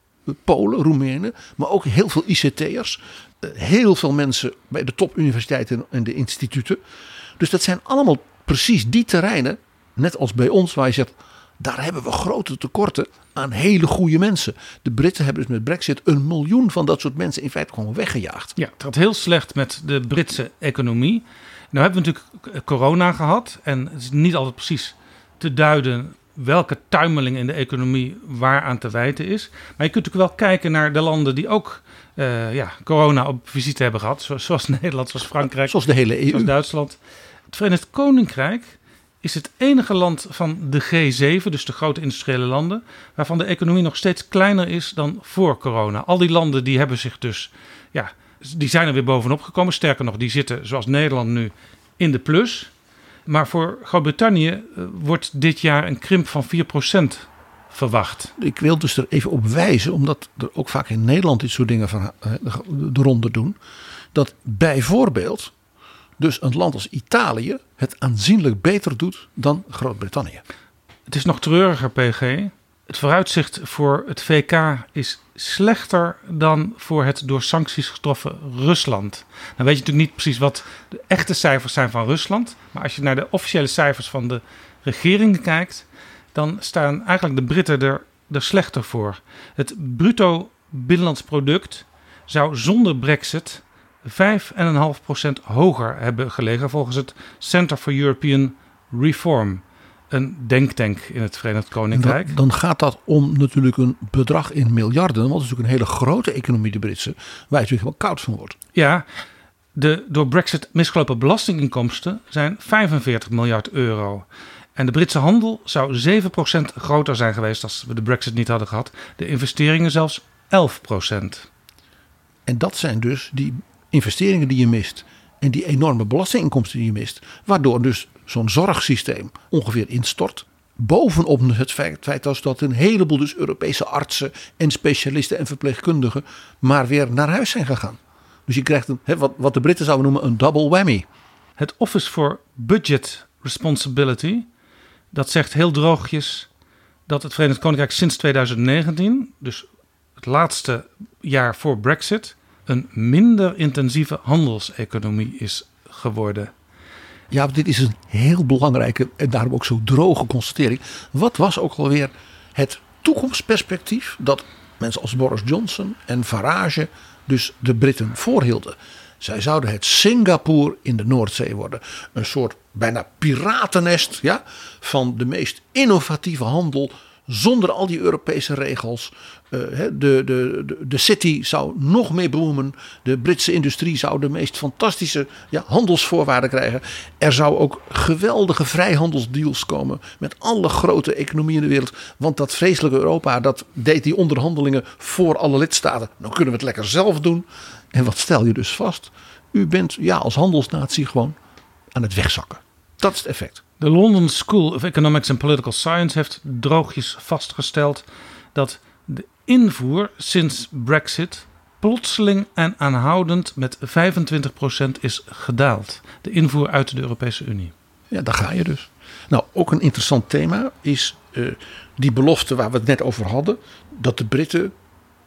Polen, Roemenen, maar ook heel veel ICT'ers. eh, Heel veel mensen bij de topuniversiteiten en de instituten. Dus dat zijn allemaal precies die terreinen, net als bij ons, waar je zegt, daar hebben we grote tekorten aan hele goede mensen. De Britten hebben dus met Brexit een miljoen van dat soort mensen in feite gewoon weggejaagd. Ja, het gaat heel slecht met de Britse economie. Nou hebben we natuurlijk corona gehad. En het is niet altijd precies te duiden welke tuimeling in de economie waaraan te wijten is. Maar je kunt natuurlijk wel kijken naar de landen die ook eh, ja, corona op visite hebben gehad. Zoals, zoals Nederland, zoals Frankrijk. Zoals de hele EU. Zoals Duitsland. Het Verenigd Koninkrijk is het enige land van de G7, dus de grote industriële landen, waarvan de economie nog steeds kleiner is dan voor corona. Al die landen die hebben zich dus, ja, die zijn er weer bovenop gekomen. Sterker nog, die zitten zoals Nederland nu in de plus. Maar voor Groot-Brittannië eh, wordt dit jaar een krimp van 4% verwacht. Ik wil dus er even op wijzen, omdat er ook vaak in Nederland dit soort dingen van eh, de- de ronde doen. Dat bijvoorbeeld dus een land als Italië het aanzienlijk beter doet dan Groot-Brittannië. Het is nog treuriger, PG. Het vooruitzicht voor het VK is slechter dan voor het door sancties getroffen Rusland. Dan weet je natuurlijk niet precies wat de echte cijfers zijn van Rusland. Maar als je naar de officiële cijfers van de regeringen kijkt, dan staan eigenlijk de Britten er, er slechter voor. Het bruto binnenlands product zou zonder Brexit 5,5% hoger hebben gelegen volgens het Center for European Reform. Een denktank in het Verenigd Koninkrijk. Dan, dan gaat dat om natuurlijk een bedrag in miljarden. Want het is natuurlijk een hele grote economie, de Britse. Waar je natuurlijk helemaal koud van wordt. Ja, de door Brexit misgelopen belastinginkomsten zijn 45 miljard euro. En de Britse handel zou 7% groter zijn geweest als we de Brexit niet hadden gehad. De investeringen zelfs 11%. En dat zijn dus die investeringen die je mist. En die enorme belastinginkomsten die je mist. Waardoor dus zo'n zorgsysteem ongeveer instort. Bovenop het feit, als dat een heleboel dus Europese artsen en specialisten en verpleegkundigen maar weer naar huis zijn gegaan. Dus je krijgt een, wat de Britten zouden noemen een double whammy. Het Office for Budget Responsibility, dat zegt heel droogjes dat het Verenigd Koninkrijk sinds 2019, dus het laatste jaar voor Brexit, een minder intensieve handelseconomie is geworden. Ja, dit is een heel belangrijke en daarom ook zo droge constatering. Wat was ook alweer het toekomstperspectief dat mensen als Boris Johnson en Farage dus de Britten voorhielden? Zij zouden het Singapore in de Noordzee worden. Een soort bijna piratennest ja, van de meest innovatieve handel zonder al die Europese regels. Uh, de, de, de, de city zou nog meer boomen. De Britse industrie zou de meest fantastische ja, handelsvoorwaarden krijgen. Er zou ook geweldige vrijhandelsdeals komen met alle grote economieën in de wereld. Want dat vreselijke Europa, dat deed die onderhandelingen voor alle lidstaten. Nou kunnen we het lekker zelf doen. En wat stel je dus vast? U bent ja, als handelsnatie gewoon aan het wegzakken. Dat is het effect. De London School of Economics and Political Science heeft droogjes vastgesteld dat de invoer sinds Brexit plotseling en aanhoudend met 25% is gedaald. De invoer uit de Europese Unie. Ja, daar ga je dus. Nou, ook een interessant thema is uh, die belofte waar we het net over hadden. Dat de Britten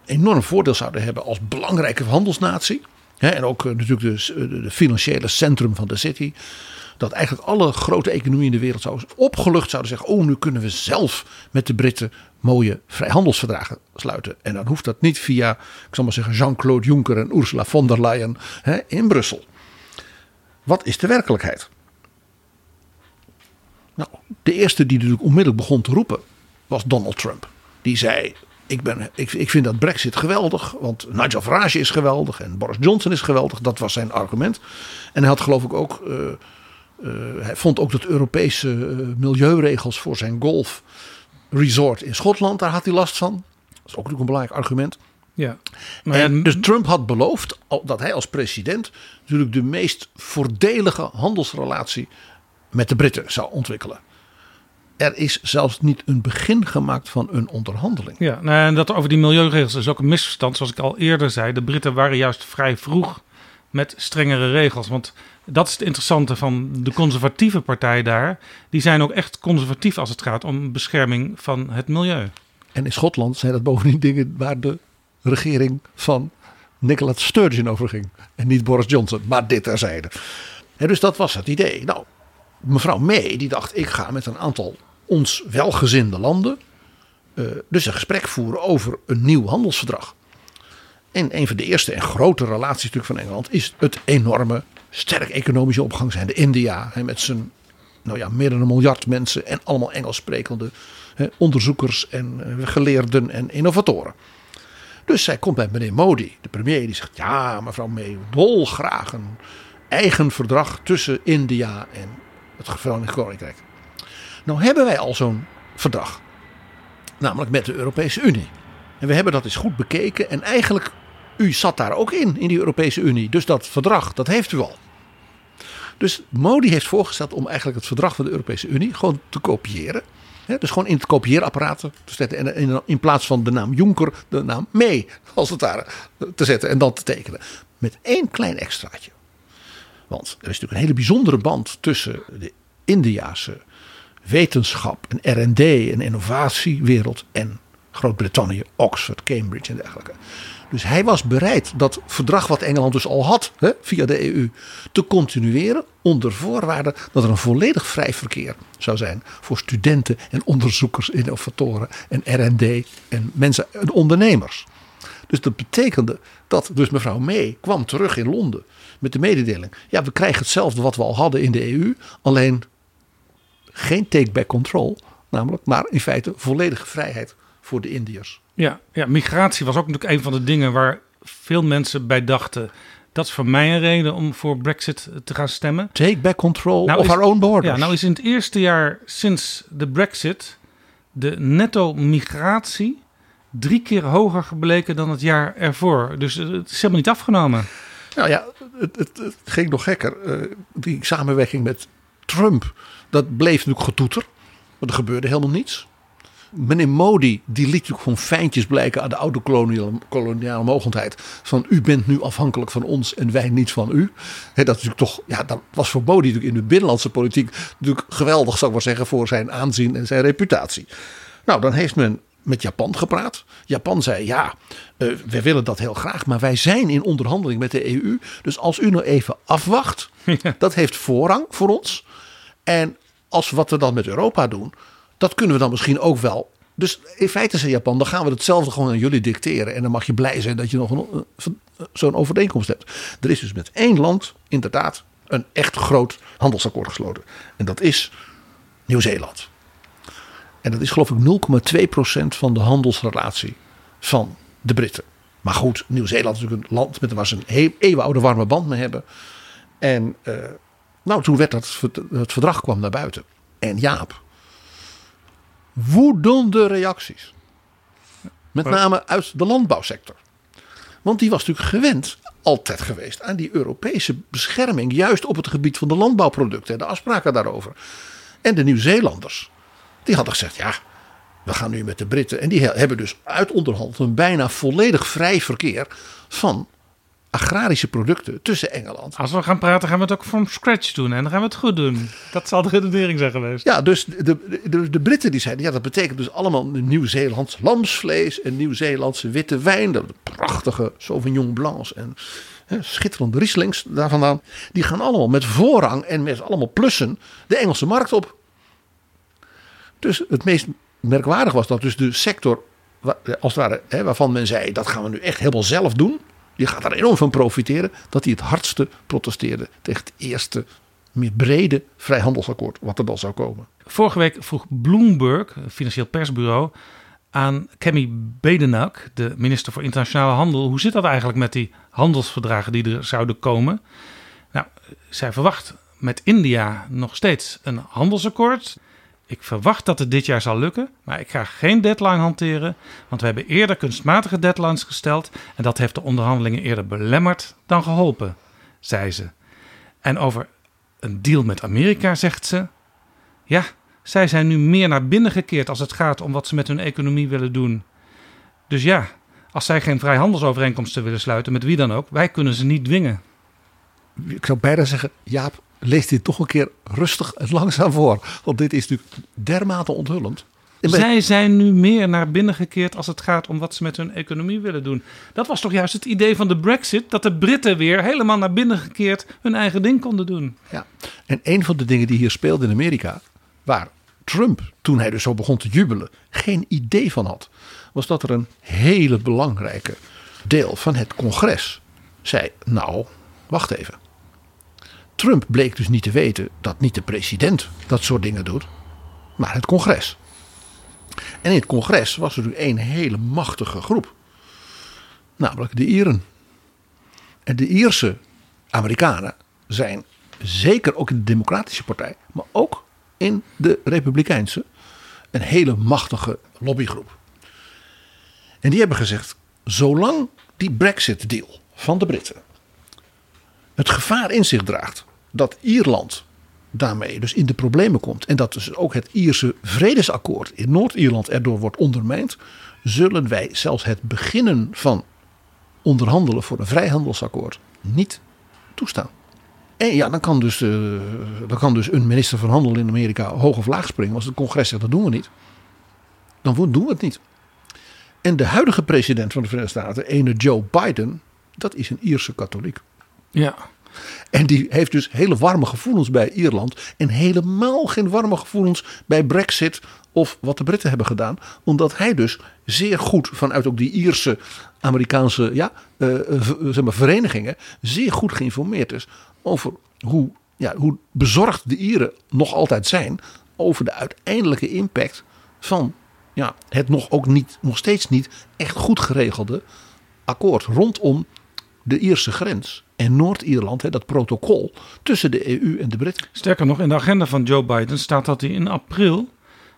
enorm voordeel zouden hebben als belangrijke handelsnatie. Hè, en ook uh, natuurlijk de, de financiële centrum van de city dat eigenlijk alle grote economieën in de wereld zouden opgelucht zouden zeggen: Oh, nu kunnen we zelf met de Britten mooie vrijhandelsverdragen sluiten. En dan hoeft dat niet via, ik zal maar zeggen, Jean-Claude Juncker en Ursula von der Leyen hè, in Brussel. Wat is de werkelijkheid? Nou, de eerste die natuurlijk onmiddellijk begon te roepen was Donald Trump. Die zei: ik, ben, ik, ik vind dat Brexit geweldig, want Nigel Farage is geweldig en Boris Johnson is geweldig. Dat was zijn argument. En hij had geloof ik ook. Uh, hij vond ook dat Europese uh, milieuregels voor zijn golf resort in Schotland, daar had hij last van. Dat is ook natuurlijk een belangrijk argument. Ja. En dus Trump had beloofd dat hij als president natuurlijk de meest voordelige handelsrelatie met de Britten zou ontwikkelen. Er is zelfs niet een begin gemaakt van een onderhandeling. Ja, nou, en dat over die milieuregels is ook een misverstand. Zoals ik al eerder zei, de Britten waren juist vrij vroeg met strengere regels. Want dat is het interessante van de conservatieve partij daar. Die zijn ook echt conservatief als het gaat om bescherming van het milieu. En in Schotland zijn dat bovendien dingen waar de regering van Nicola Sturgeon over ging. En niet Boris Johnson, maar dit terzijde. En dus dat was het idee. Nou, mevrouw May die dacht ik ga met een aantal ons welgezinde landen uh, dus een gesprek voeren over een nieuw handelsverdrag. En een van de eerste en grote relaties van Engeland is het enorme, sterk economische opgang zijn de India. Hè, met zijn nou ja, meer dan een miljard mensen en allemaal Engels sprekende hè, onderzoekers en uh, geleerden en innovatoren. Dus zij komt bij meneer Modi, de premier, die zegt: Ja, mevrouw May, dolgraag een eigen verdrag tussen India en het Verenigd Koninkrijk. Nou hebben wij al zo'n verdrag, namelijk met de Europese Unie. En we hebben dat eens goed bekeken en eigenlijk, u zat daar ook in, in die Europese Unie. Dus dat verdrag, dat heeft u al. Dus Modi heeft voorgesteld om eigenlijk het verdrag van de Europese Unie gewoon te kopiëren. dus gewoon in het kopieerapparaat te zetten. En in, plaats van de naam Juncker, de naam May, als het ware, te zetten en dan te tekenen. Met één klein extraatje. Want er is natuurlijk een hele bijzondere band tussen de Indiase wetenschap en RD en innovatiewereld en Groot-Brittannië, Oxford, Cambridge en dergelijke. Dus hij was bereid dat verdrag wat Engeland dus al had hè, via de EU te continueren onder voorwaarde dat er een volledig vrij verkeer zou zijn voor studenten en onderzoekers, innovatoren en R&D en mensen en ondernemers. Dus dat betekende dat dus mevrouw May kwam terug in Londen met de mededeling. Ja, we krijgen hetzelfde wat we al hadden in de EU, alleen geen take-back control, namelijk, maar in feite volledige vrijheid voor de Indiërs. Ja, ja, migratie was ook natuurlijk een van de dingen waar veel mensen bij dachten. Dat is voor mij een reden om voor Brexit te gaan stemmen. Take back control nou of our own borders. Ja, nou is in het eerste jaar sinds de Brexit de netto migratie drie keer hoger gebleken dan het jaar ervoor. Dus het is helemaal niet afgenomen. Nou ja, het, het, het ging nog gekker. Uh, die samenwerking met Trump, dat bleef natuurlijk getoeter. Want er gebeurde helemaal niets. Meneer Modi, die liet natuurlijk gewoon fijntjes blijken aan de oude koloniale, koloniale mogendheid. Van u bent nu afhankelijk van ons en wij niet van u. He, dat, is toch, ja, dat was voor Modi natuurlijk in de binnenlandse politiek natuurlijk geweldig, zou ik maar zeggen, voor zijn aanzien en zijn reputatie. Nou, dan heeft men met Japan gepraat. Japan zei: Ja, uh, wij willen dat heel graag, maar wij zijn in onderhandeling met de EU. Dus als u nou even afwacht, dat heeft voorrang voor ons. En als wat we dan met Europa doen, dat kunnen we dan misschien ook wel. Dus in feite zei Japan, dan gaan we hetzelfde gewoon aan jullie dicteren. En dan mag je blij zijn dat je nog zo'n overeenkomst hebt. Er is dus met één land inderdaad een echt groot handelsakkoord gesloten. En dat is Nieuw-Zeeland. En dat is geloof ik 0,2% van de handelsrelatie van de Britten. Maar goed, Nieuw-Zeeland is natuurlijk een land met waar ze een eeuwenoude warme band mee hebben. En uh, nou, toen werd dat het verdrag kwam naar buiten. En Jaap, woedende reacties. Met name uit de landbouwsector. Want die was natuurlijk gewend, altijd geweest, aan die Europese bescherming. Juist op het gebied van de landbouwproducten en de afspraken daarover. En de Nieuw-Zeelanders, die hadden gezegd: ja, we gaan nu met de Britten. En die hebben dus uitonderhandeld een bijna volledig vrij verkeer van agrarische producten tussen Engeland. Als we gaan praten, gaan we het ook from scratch doen. En dan gaan we het goed doen. Dat zal de redenering zijn geweest. Ja, dus de, de, de Britten die zeiden, ja, dat betekent dus allemaal Nieuw-Zeelands lamsvlees en Nieuw-Zeelandse witte wijn. De prachtige Sauvignon Blancs en hè, schitterende Rieslings daar vandaan. Die gaan allemaal met voorrang en met allemaal plussen de Engelse markt op. Dus het meest merkwaardig was dat dus de sector, als het ware, hè, waarvan men zei, dat gaan we nu echt helemaal zelf doen die gaat er enorm van profiteren dat hij het hardste protesteerde tegen het eerste meer brede vrijhandelsakkoord wat er dan zou komen. Vorige week vroeg Bloomberg, financieel persbureau, aan Kemi Bedenak, de minister voor Internationale Handel, hoe zit dat eigenlijk met die handelsverdragen die er zouden komen? Nou, zij verwacht met India nog steeds een handelsakkoord. Ik verwacht dat het dit jaar zal lukken, maar ik ga geen deadline hanteren, want we hebben eerder kunstmatige deadlines gesteld en dat heeft de onderhandelingen eerder belemmerd dan geholpen, zei ze. En over een deal met Amerika zegt ze: Ja, zij zijn nu meer naar binnen gekeerd als het gaat om wat ze met hun economie willen doen. Dus ja, als zij geen vrijhandelsovereenkomsten willen sluiten met wie dan ook, wij kunnen ze niet dwingen. Ik zou bijna zeggen, Jaap, lees dit toch een keer rustig en langzaam voor. Want dit is natuurlijk dermate onthullend. Zij zijn nu meer naar binnen gekeerd als het gaat om wat ze met hun economie willen doen. Dat was toch juist het idee van de Brexit, dat de Britten weer helemaal naar binnen gekeerd hun eigen ding konden doen. Ja, en een van de dingen die hier speelde in Amerika, waar Trump, toen hij dus zo begon te jubelen, geen idee van had, was dat er een hele belangrijke deel van het congres zei: Nou, wacht even. Trump bleek dus niet te weten dat niet de president dat soort dingen doet, maar het congres. En in het congres was er nu een hele machtige groep, namelijk de Ieren. En de Ierse Amerikanen zijn zeker ook in de Democratische Partij, maar ook in de Republikeinse, een hele machtige lobbygroep. En die hebben gezegd: zolang die Brexit-deal van de Britten het gevaar in zich draagt dat Ierland daarmee dus in de problemen komt en dat dus ook het Ierse vredesakkoord in Noord-Ierland erdoor wordt ondermijnd, zullen wij zelfs het beginnen van onderhandelen voor een vrijhandelsakkoord niet toestaan. En ja, dan kan, dus, uh, dan kan dus een minister van Handel in Amerika hoog of laag springen. Als het congres zegt dat doen we niet, dan doen we het niet. En de huidige president van de Verenigde Staten, ene Joe Biden, dat is een Ierse katholiek. Ja. En die heeft dus hele warme gevoelens bij Ierland. En helemaal geen warme gevoelens bij Brexit of wat de Britten hebben gedaan. Omdat hij dus zeer goed vanuit ook die Ierse Amerikaanse ja, uh, zeg maar verenigingen. zeer goed geïnformeerd is over hoe, ja, hoe bezorgd de Ieren nog altijd zijn. over de uiteindelijke impact van ja, het nog, ook niet, nog steeds niet echt goed geregelde akkoord rondom de Ierse grens en Noord-Ierland, dat protocol tussen de EU en de Britten. Sterker nog, in de agenda van Joe Biden staat dat hij in april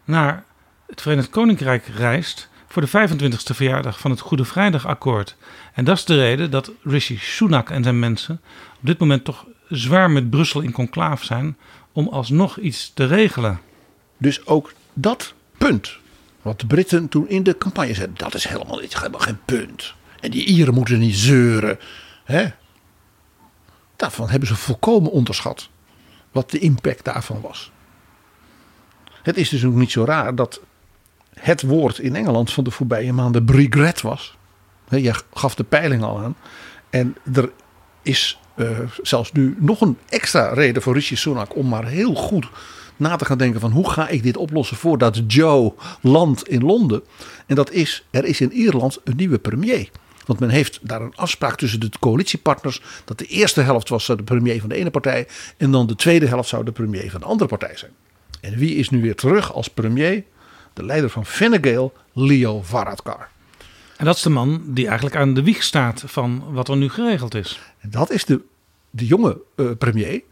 naar het Verenigd Koninkrijk reist voor de 25e verjaardag van het Goede Vrijdagakkoord. En dat is de reden dat Rishi Sunak en zijn mensen op dit moment toch zwaar met Brussel in conclaaf zijn om alsnog iets te regelen. Dus ook dat punt, wat de Britten toen in de campagne zeiden, dat is helemaal, helemaal geen punt. En die Ieren moeten niet zeuren. Hè? Daarvan hebben ze volkomen onderschat wat de impact daarvan was. Het is dus ook niet zo raar dat het woord in Engeland van de voorbije maanden regret was. Je gaf de peiling al aan. En er is uh, zelfs nu nog een extra reden voor Rishi Sunak om maar heel goed na te gaan denken van hoe ga ik dit oplossen voordat Joe landt in Londen. En dat is, er is in Ierland een nieuwe premier. Want men heeft daar een afspraak tussen de coalitiepartners. Dat de eerste helft was de premier van de ene partij. En dan de tweede helft zou de premier van de andere partij zijn. En wie is nu weer terug als premier? De leider van Fine Gael, Leo Varadkar. En dat is de man die eigenlijk aan de wieg staat van wat er nu geregeld is. En dat is de, de jonge uh, premier.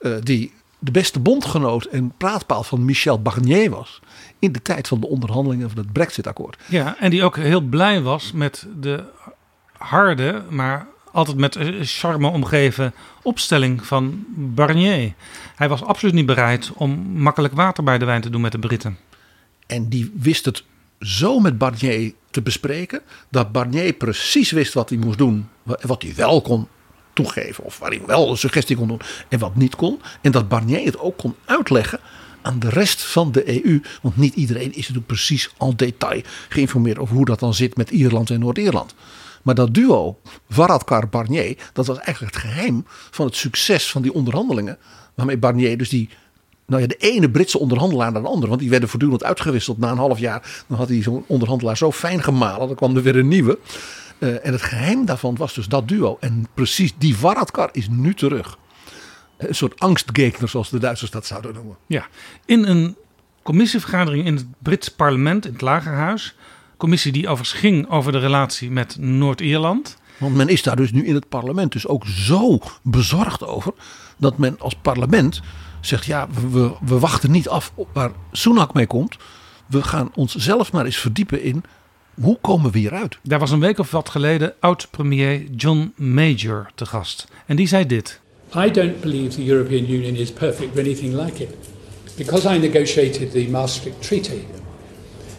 Uh, die de beste bondgenoot en praatpaal van Michel Barnier was. In de tijd van de onderhandelingen van het Brexit-akkoord. Ja, en die ook heel blij was met de harde, maar altijd met charme omgeven opstelling van Barnier. Hij was absoluut niet bereid om makkelijk water bij de wijn te doen met de Britten. En die wist het zo met Barnier te bespreken. Dat Barnier precies wist wat hij moest doen. Wat hij wel kon toegeven. Of waar hij wel een suggestie kon doen en wat niet kon. En dat Barnier het ook kon uitleggen aan de rest van de EU. Want niet iedereen is natuurlijk precies en detail geïnformeerd over hoe dat dan zit met Ierland en Noord-Ierland. Maar dat duo, Varadkar-Barnier, dat was eigenlijk het geheim van het succes van die onderhandelingen. Waarmee Barnier dus die, nou ja, de ene Britse onderhandelaar naar de andere. Want die werden voortdurend uitgewisseld na een half jaar. Dan had hij zo'n onderhandelaar zo fijn gemalen. Dan kwam er weer een nieuwe. Uh, en het geheim daarvan was dus dat duo. En precies die Varadkar is nu terug. Een soort angstgekner zoals de Duitsers dat zouden noemen. Ja, in een commissievergadering in het Britse parlement, in het Lagerhuis. Commissie die overigens ging over de relatie met Noord-Ierland. Want men is daar dus nu in het parlement dus ook zo bezorgd over. Dat men als parlement zegt ja, we, we wachten niet af waar Sunak mee komt. We gaan ons zelf maar eens verdiepen in hoe komen we hieruit. Daar was een week of wat geleden oud-premier John Major te gast. En die zei dit. I don't believe the European Union is perfect or anything like it. Because I negotiated the Maastricht Treaty,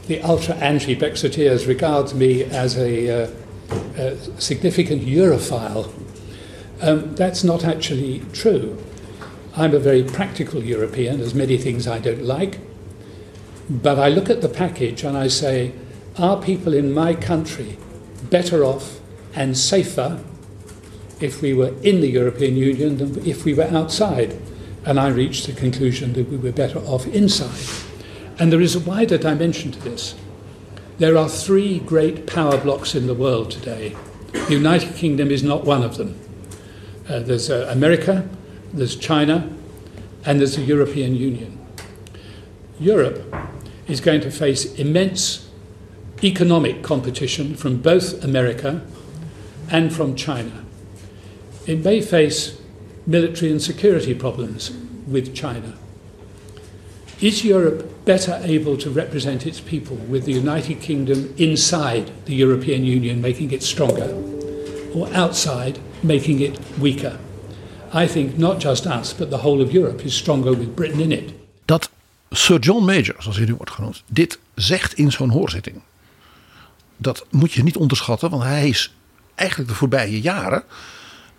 the ultra anti Brexiteers regard me as a, uh, a significant Europhile. Um, that's not actually true. I'm a very practical European. There's many things I don't like. But I look at the package and I say, are people in my country better off and safer if we were in the European Union than if we were outside? And I reached the conclusion that we were better off inside. And there is a wider dimension to this. There are three great power blocks in the world today. The United Kingdom is not one of them. Uh, there's uh, America, there's China, and there's the European Union. Europe is going to face immense economic competition from both America and from China. It may face military and security problems with China. Is Europe better able to represent its people with the United Kingdom inside the European Union, making it stronger, or outside, making it weaker? I think not just us, but the whole of Europe is stronger with Britain in it. Dat Sir John Major, zoals hij nu wordt genoemd, dit zegt in zo'n hoorzitting. Dat moet je niet onderschatten, want hij is eigenlijk de voorbije jaren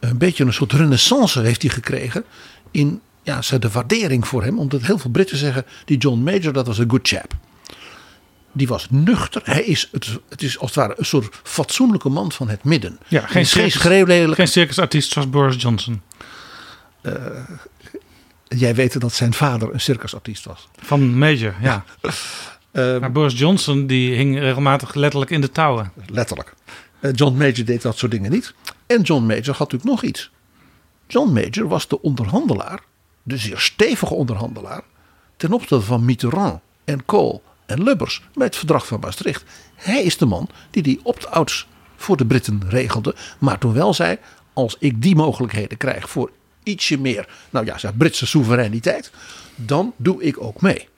een beetje een soort renaissance heeft hij gekregen in ja, de waardering voor hem. Omdat heel veel Britten zeggen, die John Major dat was een good chap. Die was nuchter. Hij is, het, het is als het ware een soort fatsoenlijke man van het midden. Ja, geen, circus, geen circusartiest zoals Boris Johnson. Uh, jij weet dat zijn vader een circusartiest was. Van Major, ja. uh, maar Boris Johnson die hing regelmatig letterlijk in de touwen. Letterlijk. Uh, John Major deed dat soort dingen niet. En John Major had natuurlijk nog iets. John Major was de onderhandelaar, de zeer stevige onderhandelaar, ten opzichte van Mitterrand en Kohl en Lubbers bij het verdrag van Maastricht. Hij is de man die die opt-outs voor de Britten regelde, maar toen wel zei: als ik die mogelijkheden krijg voor ietsje meer, nou ja, Britse soevereiniteit, dan doe ik ook mee.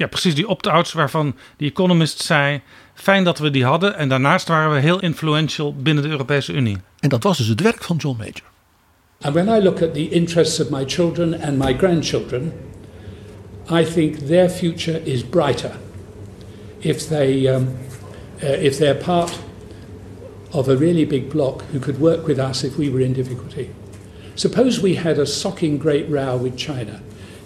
Ja, precies die opt-outs waarvan die Economist zei: fijn dat we die hadden. En daarnaast waren we heel influential binnen de Europese Unie. En dat was dus het werk van John Major. And when I look at the interests of my children and my grandchildren, I think their future is brighter if they um, uh, if they're part of a really big bloc who could work with us if we were in difficulty. Suppose we had a socking great row with China.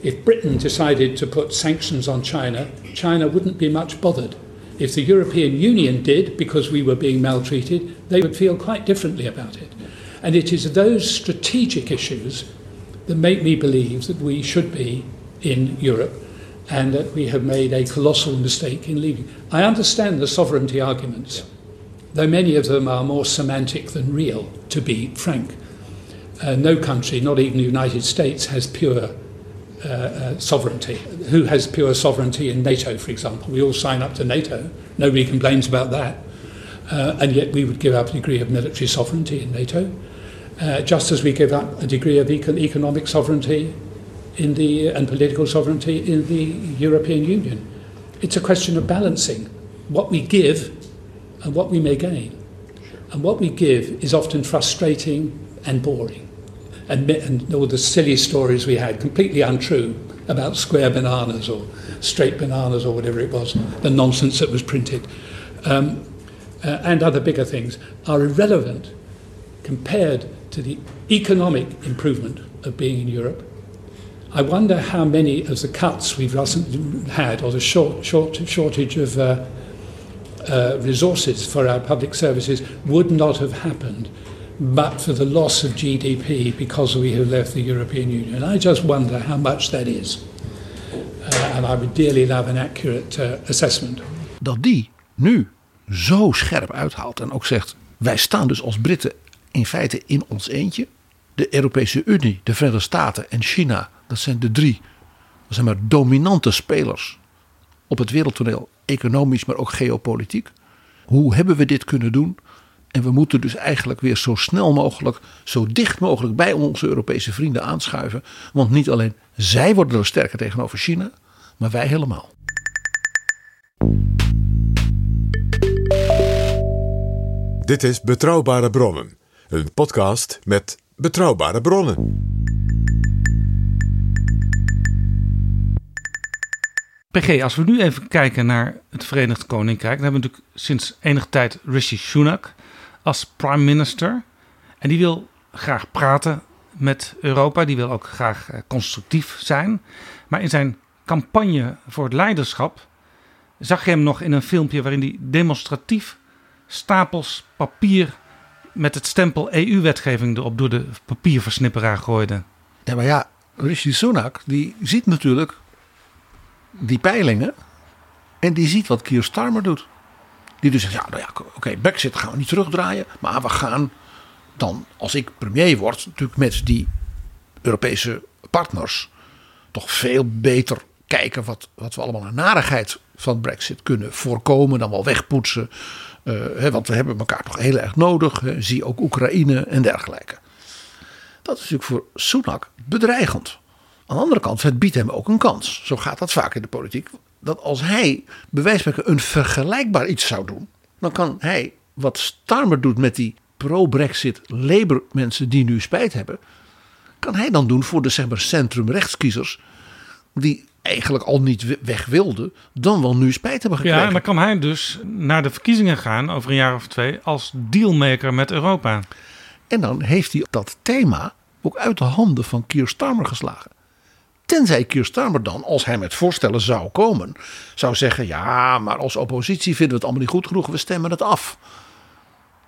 If Britain decided to put sanctions on China, China wouldn't be much bothered. If the European Union did, because we were being maltreated, they would feel quite differently about it. And it is those strategic issues that make me believe that we should be in Europe and that we have made a colossal mistake in leaving. I understand the sovereignty arguments, though many of them are more semantic than real, to be frank. Uh, no country, not even the United States, has pure uh, uh, sovereignty. Who has pure sovereignty in NATO, for example? We all sign up to NATO. Nobody complains about that. Uh, and yet we would give up a degree of military sovereignty in NATO, uh, just as we give up a degree of econ- economic sovereignty in the, and political sovereignty in the European Union. It's a question of balancing what we give and what we may gain. And what we give is often frustrating and boring. And, and all the silly stories we had, completely untrue, about square bananas or straight bananas or whatever it was, the nonsense that was printed, um, uh, and other bigger things, are irrelevant compared to the economic improvement of being in Europe. I wonder how many of the cuts we've recently had, or the short, short, shortage of uh, uh, resources for our public services, would not have happened but for the loss of GDP because we have left the European Union. I just wonder how much that is. Uh, and I would dearly love an accurate uh, assessment. Dat die nu zo scherp uithaalt en ook zegt: wij staan dus als Britten in feite in ons eentje. De Europese Unie, de Verenigde Staten en China, dat zijn de drie dat maar dominante spelers op het wereldtoneel, economisch, maar ook geopolitiek. Hoe hebben we dit kunnen doen? En we moeten dus eigenlijk weer zo snel mogelijk, zo dicht mogelijk bij onze Europese vrienden aanschuiven. Want niet alleen zij worden er sterker tegenover China, maar wij helemaal. Dit is Betrouwbare Bronnen, een podcast met betrouwbare bronnen. PG, als we nu even kijken naar het Verenigd Koninkrijk, dan hebben we natuurlijk sinds enige tijd Rishi Sunak als prime minister. En die wil graag praten met Europa, die wil ook graag eh, constructief zijn. Maar in zijn campagne voor het leiderschap zag je hem nog in een filmpje waarin hij demonstratief stapels papier met het stempel EU-wetgeving erop door de papierversnipperaar gooide. Ja, maar ja, Rishi Sunak die ziet natuurlijk die peilingen en die ziet wat Keir Starmer doet. Die dus ja, nou ja, oké, Brexit gaan we niet terugdraaien, maar we gaan dan, als ik premier word, natuurlijk met die Europese partners toch veel beter kijken wat, wat we allemaal aan narigheid van Brexit kunnen voorkomen, dan wel wegpoetsen. Uh, hè, want we hebben elkaar toch heel erg nodig. Zie ook Oekraïne en dergelijke. Dat is natuurlijk voor Sunak bedreigend. Aan de andere kant, het biedt hem ook een kans. Zo gaat dat vaak in de politiek. Dat als hij bewijsmaker een vergelijkbaar iets zou doen, dan kan hij wat Starmer doet met die pro-Brexit Labour mensen die nu spijt hebben, kan hij dan doen voor de zeg maar, centrum-rechtskiezers die eigenlijk al niet weg wilden, dan wel nu spijt hebben gekregen. Ja, en dan kan hij dus naar de verkiezingen gaan over een jaar of twee als dealmaker met Europa. En dan heeft hij dat thema ook uit de handen van Keir Starmer geslagen. Tenzij Keir Starmer dan, als hij met voorstellen zou komen, zou zeggen: ja, maar als oppositie vinden we het allemaal niet goed genoeg, we stemmen het af.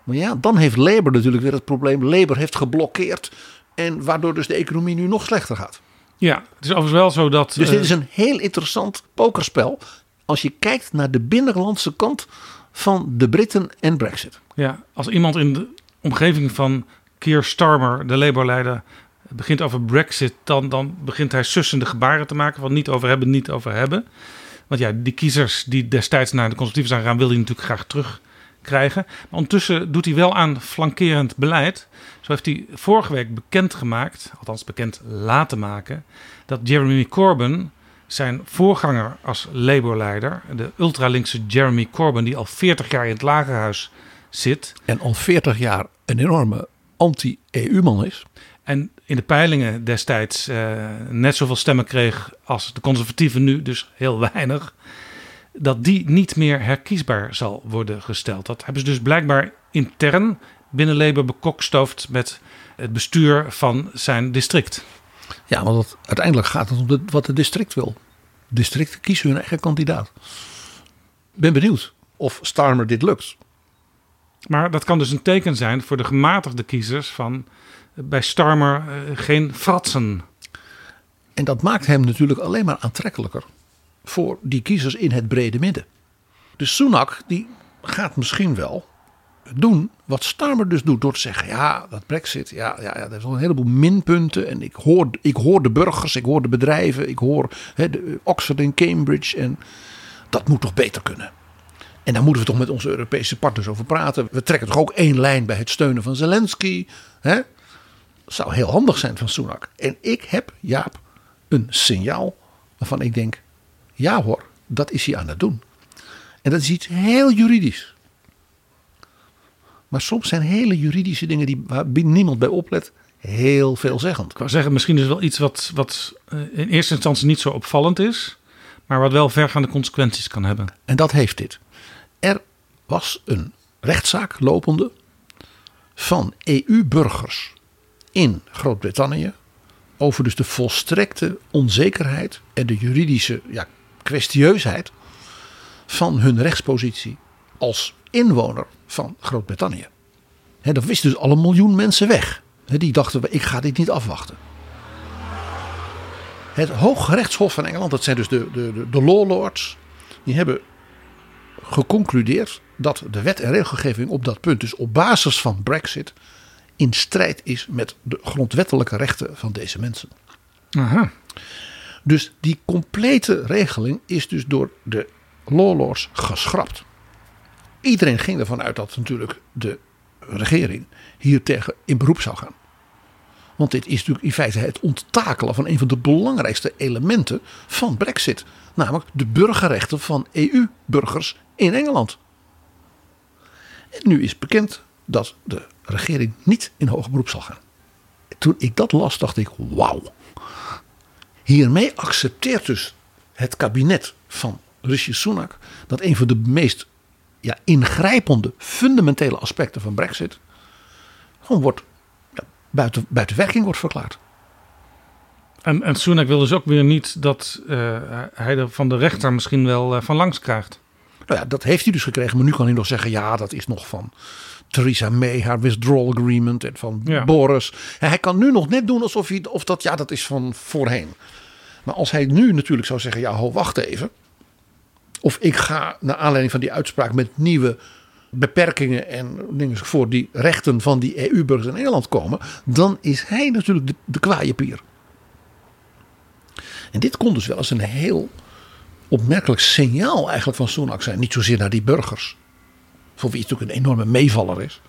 Maar ja, dan heeft Labour natuurlijk weer het probleem. Labour heeft geblokkeerd en waardoor dus de economie nu nog slechter gaat. Ja, het is overigens wel zo dat. Dus dit is een heel interessant pokerspel. Als je kijkt naar de binnenlandse kant van de Britten en Brexit. Ja, als iemand in de omgeving van Keir Starmer, de Labour-leider, begint over Brexit, dan, dan begint hij sussende gebaren te maken van niet over hebben, niet over hebben. Want ja, die kiezers die destijds naar de conservatieven zijn gegaan, wil hij natuurlijk graag terugkrijgen. Maar ondertussen doet hij wel aan flankerend beleid. Zo heeft hij vorige week bekendgemaakt, althans bekend laten maken, dat Jeremy Corbyn, zijn voorganger als Labour-leider, de ultralinkse Jeremy Corbyn, die al 40 jaar in het lagerhuis zit. En al 40 jaar een enorme anti-EU-man is. En in de peilingen destijds uh, net zoveel stemmen kreeg als de conservatieven nu, dus heel weinig. Dat die niet meer herkiesbaar zal worden gesteld. Dat hebben ze dus blijkbaar intern binnen Labour bekokstoofd met het bestuur van zijn district. Ja, want uiteindelijk gaat het om wat het district wil. Districten kiezen hun eigen kandidaat. Ben benieuwd of Starmer dit lukt. Maar dat kan dus een teken zijn voor de gematigde kiezers van bij Starmer uh, geen fratsen. En dat maakt hem natuurlijk alleen maar aantrekkelijker voor die kiezers in het brede midden. Dus Sunak die gaat misschien wel doen wat Starmer dus doet. Door te zeggen, ja, dat brexit, ja, ja, ja er zijn een heleboel minpunten. En ik hoor, ik hoor de burgers, ik hoor de bedrijven, ik hoor de Oxford en Cambridge. En dat moet toch beter kunnen. En daar moeten we toch met onze Europese partners over praten. We trekken toch ook één lijn bij het steunen van Zelensky. Hè? zou heel handig zijn van Sunak. En ik heb, Jaap, een signaal waarvan ik denk: ja hoor, dat is hij aan het doen. En dat is iets heel juridisch. Maar soms zijn hele juridische dingen die, waar niemand bij oplet, heel veelzeggend. Ik wou zeggen, misschien is wel iets wat, wat eh, in eerste instantie niet zo opvallend is, maar wat wel vergaande consequenties kan hebben. En dat heeft dit. Er was een rechtszaak lopende van EU-burgers in Groot-Brittannië over dus de volstrekte onzekerheid en de juridische ja, kwestieusheid van hun rechtspositie als inwoner van Groot-Brittannië. Dat wisten dus al een miljoen mensen weg. Die dachten, ik ga dit niet afwachten. Het Hooggerechtshof van Engeland, dat zijn dus de, de, de law lords, die hebben geconcludeerd dat de wet en regelgeving op dat punt, dus op basis van Brexit, in strijd is met de grondwettelijke rechten van deze mensen. Aha. Dus die complete regeling is dus door de lawlords geschrapt. Iedereen ging ervan uit dat natuurlijk de regering hier tegen in beroep zou gaan. Want dit is natuurlijk in feite het onttakelen van een van de belangrijkste elementen van Brexit. Namelijk de burgerrechten van EU-burgers in Engeland. En nu is bekend dat de regering niet in hoger beroep zal gaan. Toen ik dat las, dacht ik: wauw. Hiermee accepteert dus het kabinet van Rishi Sunak dat een van de meest ja, ingrijpende, fundamentele aspecten van Brexit gewoon wordt ja, buiten, buiten werking wordt verklaard. En, en Sunak wil dus ook weer niet dat uh, hij er van de rechter misschien wel uh, van langs krijgt. Nou ja, dat heeft hij dus gekregen. Maar nu kan hij nog zeggen: ja, dat is nog van Theresa May, haar withdrawal agreement. En van ja. Boris. En hij kan nu nog net doen alsof hij, of dat, ja, dat is van voorheen. Maar als hij nu natuurlijk zou zeggen: ja, ho, wacht even. Of ik ga naar aanleiding van die uitspraak met nieuwe beperkingen en dingen voor die rechten van die EU-burgers in Engeland komen. Dan is hij natuurlijk de, de kwaaie pier. En dit kon dus wel eens een heel opmerkelijk signaal eigenlijk van Sunak zijn. Niet zozeer naar die burgers. Voor wie het natuurlijk een enorme meevaller is.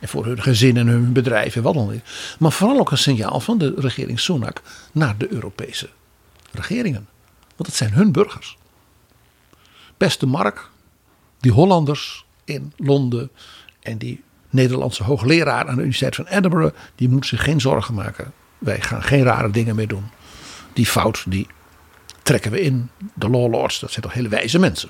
En voor hun gezin en hun bedrijf en wat dan ook. Maar vooral ook een signaal van de regering Sunak naar de Europese regeringen. Want het zijn hun burgers. Beste Mark, die Hollanders in Londen en die Nederlandse hoogleraar aan de Universiteit van Edinburgh, die moeten zich geen zorgen maken. Wij gaan geen rare dingen meer doen. Die fout, die trekken we in. De law lords, dat zijn toch hele wijze mensen.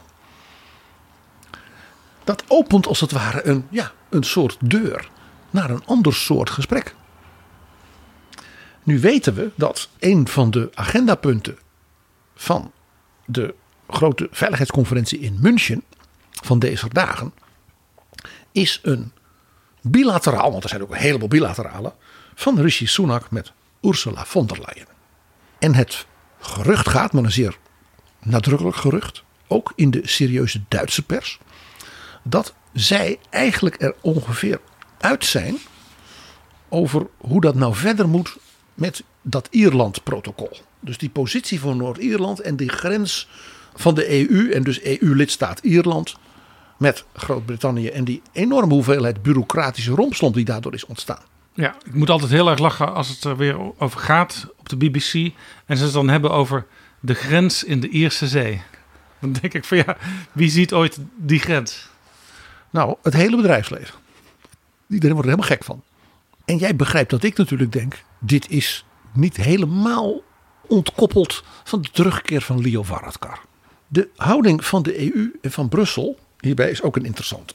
Dat opent als het ware een, ja, een soort deur naar een ander soort gesprek. Nu weten we dat een van de agendapunten van de grote veiligheidsconferentie in München van deze dagen is een bilateraal, want er zijn ook een heleboel bilaterale, van Rishi Sunak met Ursula von der Leyen. En het gerucht gaat, maar een zeer nadrukkelijk gerucht, ook in de serieuze Duitse pers, dat zij eigenlijk er ongeveer uit zijn over hoe dat nou verder moet met dat Ierland-protocol. Dus die positie van Noord-Ierland en die grens van de EU en dus EU-lidstaat Ierland met Groot-Brittannië en die enorme hoeveelheid bureaucratische rompslomp die daardoor is ontstaan. Ja, ik moet altijd heel erg lachen als het er weer over gaat op de BBC en ze het dan hebben over de grens in de Ierse Zee. Dan denk ik van ja, wie ziet ooit die grens? Nou, het hele bedrijfsleven. Iedereen wordt er helemaal gek van. En jij begrijpt dat ik natuurlijk denk, dit is niet helemaal ontkoppeld van de terugkeer van Leo Varadkar. De houding van de EU en van Brussel hierbij is ook een interessante.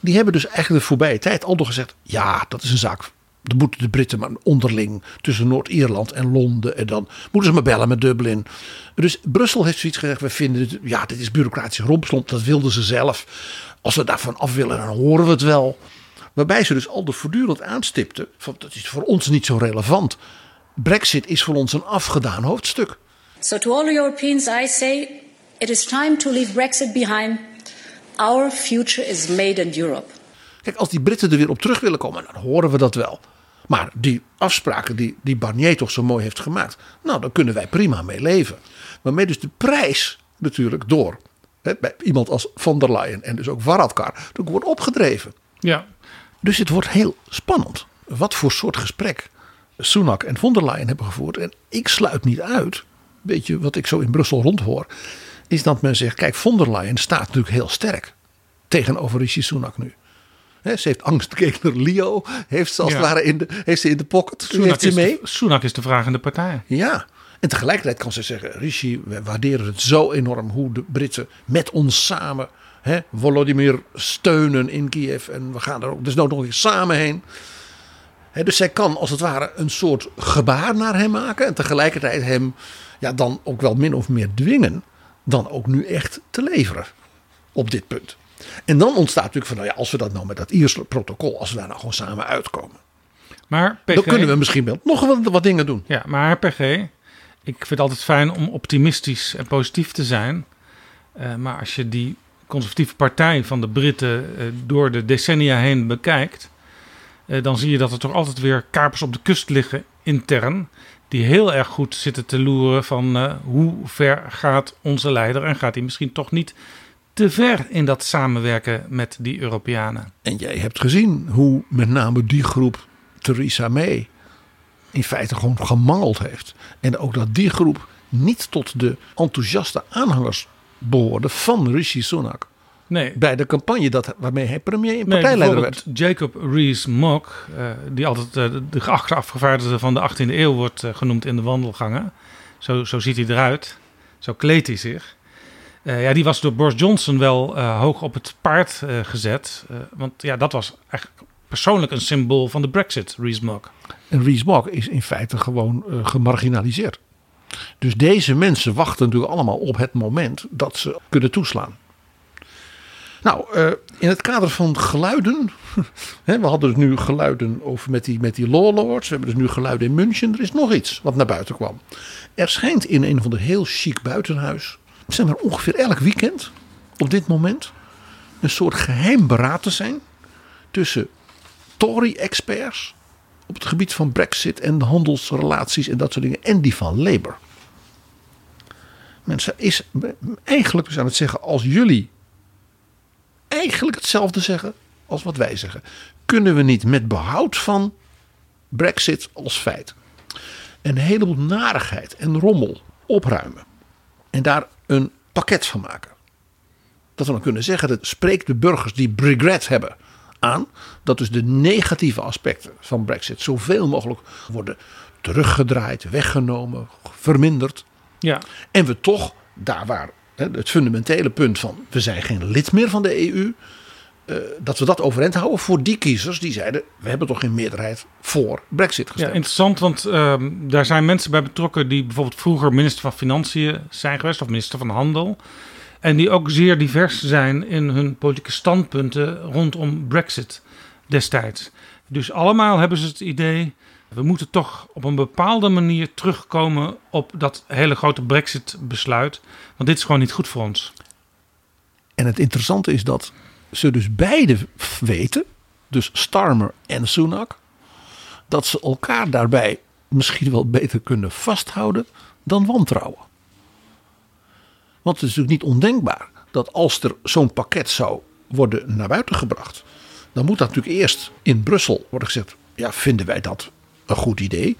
Die hebben dus eigenlijk de voorbije tijd al door gezegd: ja, dat is een zaak. Dan moeten de Britten maar onderling tussen Noord-Ierland en Londen. En dan moeten ze maar bellen met Dublin. Dus Brussel heeft zoiets gezegd: we vinden het, ja, dit is bureaucratische rompslomp. Dat wilden ze zelf. Als we daarvan af willen, dan horen we het wel. Waarbij ze dus al de voortdurend aanstipten: dat is voor ons niet zo relevant. Brexit is voor ons een afgedaan hoofdstuk. So to all Europeans I say it is time to leave Brexit behind. Our future is made in Europe. Kijk, als die Britten er weer op terug willen komen, dan horen we dat wel. Maar die afspraken die, die Barnier toch zo mooi heeft gemaakt, nou, daar kunnen wij prima mee leven. Waarmee dus de prijs natuurlijk door hè, bij iemand als van der Leyen en dus ook Varadkar wordt opgedreven. Ja. Dus het wordt heel spannend. Wat voor soort gesprek Sunak en von der Leyen hebben gevoerd. En ik sluit niet uit, weet je wat ik zo in Brussel rondhoor, is dat men zegt, kijk, von der Leyen staat natuurlijk heel sterk tegenover Rishi Sunak nu. He, ze heeft angstgegner Leo, heeft ze als het ware in de, heeft ze in de pocket. Sunak heeft ze mee. Is de, Sunak is de vragende partij. Ja, en tegelijkertijd kan ze zeggen, Rishi, we waarderen het zo enorm hoe de Britten met ons samen hè, Volodymyr steunen in Kiev. En we gaan er ook dus nog eens samen heen. He, dus zij kan als het ware een soort gebaar naar hem maken. En tegelijkertijd hem ja, dan ook wel min of meer dwingen. Dan ook nu echt te leveren op dit punt. En dan ontstaat natuurlijk van, nou ja, als we dat nou met dat Ierse protocol, als we daar nou gewoon samen uitkomen. Maar PG, dan kunnen we misschien wel nog wat, wat dingen doen. Ja, maar PG, ik vind het altijd fijn om optimistisch en positief te zijn. Uh, maar als je die conservatieve partij van de Britten uh, door de decennia heen bekijkt, uh, dan zie je dat er toch altijd weer kapers op de kust liggen intern. Die heel erg goed zitten te loeren van hoe ver gaat onze leider en gaat hij misschien toch niet te ver in dat samenwerken met die Europeanen. En jij hebt gezien hoe met name die groep Theresa May in feite gewoon gemangeld heeft. En ook dat die groep niet tot de enthousiaste aanhangers behoorde van Rishi Sunak. Nee. Bij de campagne dat, waarmee hij premier en Nee, partijleider werd. Jacob Rees-Mogg, eh, die altijd eh, de geachte afgevaardigde van de 18e eeuw wordt eh, genoemd in de wandelgangen. Zo, zo ziet hij eruit. Zo kleedt hij zich. Eh, ja, die was door Boris Johnson wel eh, hoog op het paard eh, gezet. Want ja, dat was eigenlijk persoonlijk een symbool van de Brexit, Rees-Mogg. En Rees-Mogg is in feite gewoon gemarginaliseerd. Dus deze mensen wachten natuurlijk allemaal op het moment dat ze kunnen toeslaan. Nou, in het kader van geluiden. We hadden dus nu geluiden over met die, met die law lords. We hebben dus nu geluiden in München. Er is nog iets wat naar buiten kwam. Er schijnt in een van de heel chic buitenhuis. Zijn er ongeveer elk weekend op dit moment. Een soort geheim beraad te zijn. Tussen Tory-experts op het gebied van Brexit en de handelsrelaties en dat soort dingen. En die van Labour. Mensen is eigenlijk dus aan het zeggen: als jullie eigenlijk hetzelfde zeggen als wat wij zeggen, kunnen we niet met behoud van Brexit als feit een heleboel narigheid en rommel opruimen en daar een pakket van maken. Dat we dan kunnen zeggen, dat spreekt de burgers die regret hebben aan dat dus de negatieve aspecten van Brexit zoveel mogelijk worden teruggedraaid, weggenomen, verminderd. Ja. En we toch, daar waar het fundamentele punt van we zijn geen lid meer van de EU, eh, dat we dat overeind houden voor die kiezers die zeiden we hebben toch geen meerderheid voor Brexit Ja, gestemd. interessant, want ehm, daar zijn mensen bij betrokken die bijvoorbeeld vroeger minister van Financiën zijn geweest of minister van Handel. En die ook zeer divers zijn in hun politieke standpunten rondom Brexit destijds. Dus allemaal hebben ze het idee, we moeten toch op een bepaalde manier terugkomen op dat hele grote Brexit-besluit. Want dit is gewoon niet goed voor ons. En het interessante is dat ze dus beide weten, dus Starmer en Sunak, dat ze elkaar daarbij misschien wel beter kunnen vasthouden dan wantrouwen. Want het is natuurlijk niet ondenkbaar dat als er zo'n pakket zou worden naar buiten gebracht, dan moet dat natuurlijk eerst in Brussel worden gezegd, ja, vinden wij dat een goed idee?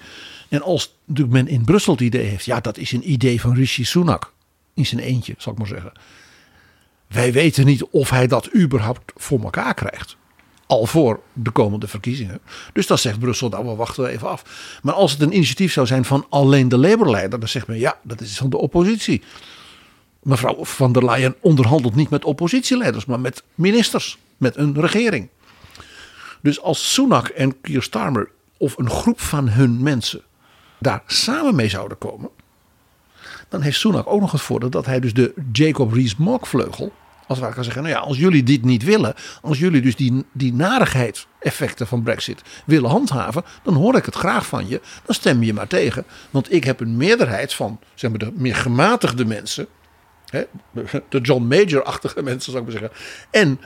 En als natuurlijk men in Brussel het idee heeft, ja, dat is een idee van Rishi Sunak, in zijn eentje, zal ik maar zeggen. Wij weten niet of hij dat überhaupt voor elkaar krijgt. Al voor de komende verkiezingen. Dus dan zegt Brussel, nou we wachten even af. Maar als het een initiatief zou zijn van alleen de Labour-leider, dan zegt men ja, dat is van de oppositie. Mevrouw van der Leyen onderhandelt niet met oppositieleiders, maar met ministers, met een regering. Dus als Sunak en Keir Starmer of een groep van hun mensen daar samen mee zouden komen, dan heeft Sunak ook nog het voordeel dat hij dus de Jacob Rees-Mogg vleugel, als ware kan zeggen, nou ja, als jullie dit niet willen, als jullie dus die, die narigheid-effecten van Brexit willen handhaven, dan hoor ik het graag van je, dan stem je maar tegen. Want ik heb een meerderheid van, zeg maar, de meer gematigde mensen, hè, de John Major-achtige mensen zou ik maar zeggen, en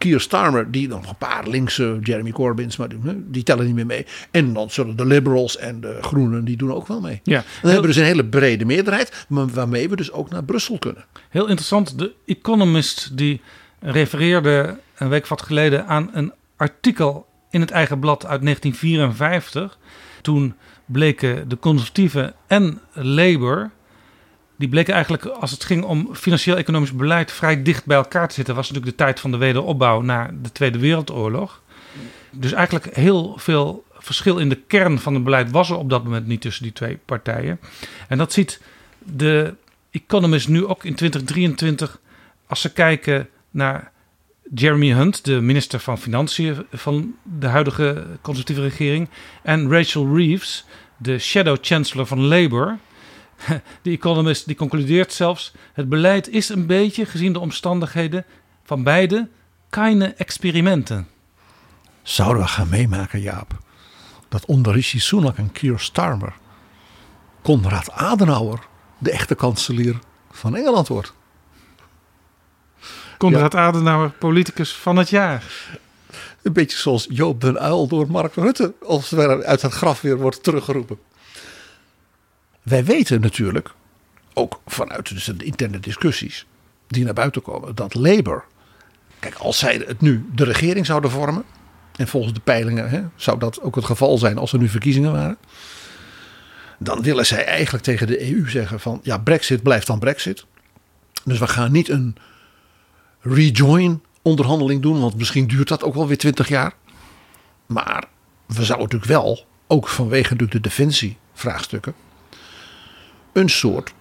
Keir Starmer, die nog een paar linkse Jeremy Corbyns, maar die, die tellen niet meer mee. En dan zullen de Liberals en de Groenen, die doen ook wel mee. Ja. Dan hebben we dus een hele brede meerderheid, maar waarmee we dus ook naar Brussel kunnen. Heel interessant, de Economist die refereerde een week wat geleden aan een artikel in het eigen blad uit 1954. Toen bleken de conservatieven en Labour, die bleken eigenlijk als het ging om financieel-economisch beleid vrij dicht bij elkaar te zitten. Was natuurlijk de tijd van de wederopbouw na de Tweede Wereldoorlog. Dus eigenlijk heel veel verschil in de kern van het beleid was er op dat moment niet tussen die twee partijen. En dat ziet de Economist nu ook in 2023 als ze kijken naar Jeremy Hunt, de minister van Financiën van de huidige conservatieve regering, en Rachel Reeves, de shadow chancellor van Labour. De Economist die concludeert zelfs: het beleid is een beetje, gezien de omstandigheden van beide, keine experimenten. Zouden we gaan meemaken, Jaap, dat onder Rishi Sunak en Keir Starmer Konrad Adenauer de echte kanselier van Engeland wordt? Konrad Adenauer, politicus van het jaar. Een beetje zoals Joop den Uyl door Mark Rutte als het uit het graf weer wordt teruggeroepen. Wij weten natuurlijk, ook vanuit dus de interne discussies, die naar buiten komen dat Labour, kijk, als zij het nu de regering zouden vormen, en volgens de peilingen hè, zou dat ook het geval zijn als er nu verkiezingen waren, dan willen zij eigenlijk tegen de EU zeggen van ja, Brexit blijft dan Brexit. Dus we gaan niet een rejoin onderhandeling doen, want misschien duurt dat ook wel weer twintig jaar. Maar we zouden natuurlijk wel, ook vanwege natuurlijk de defensievraagstukken, een soort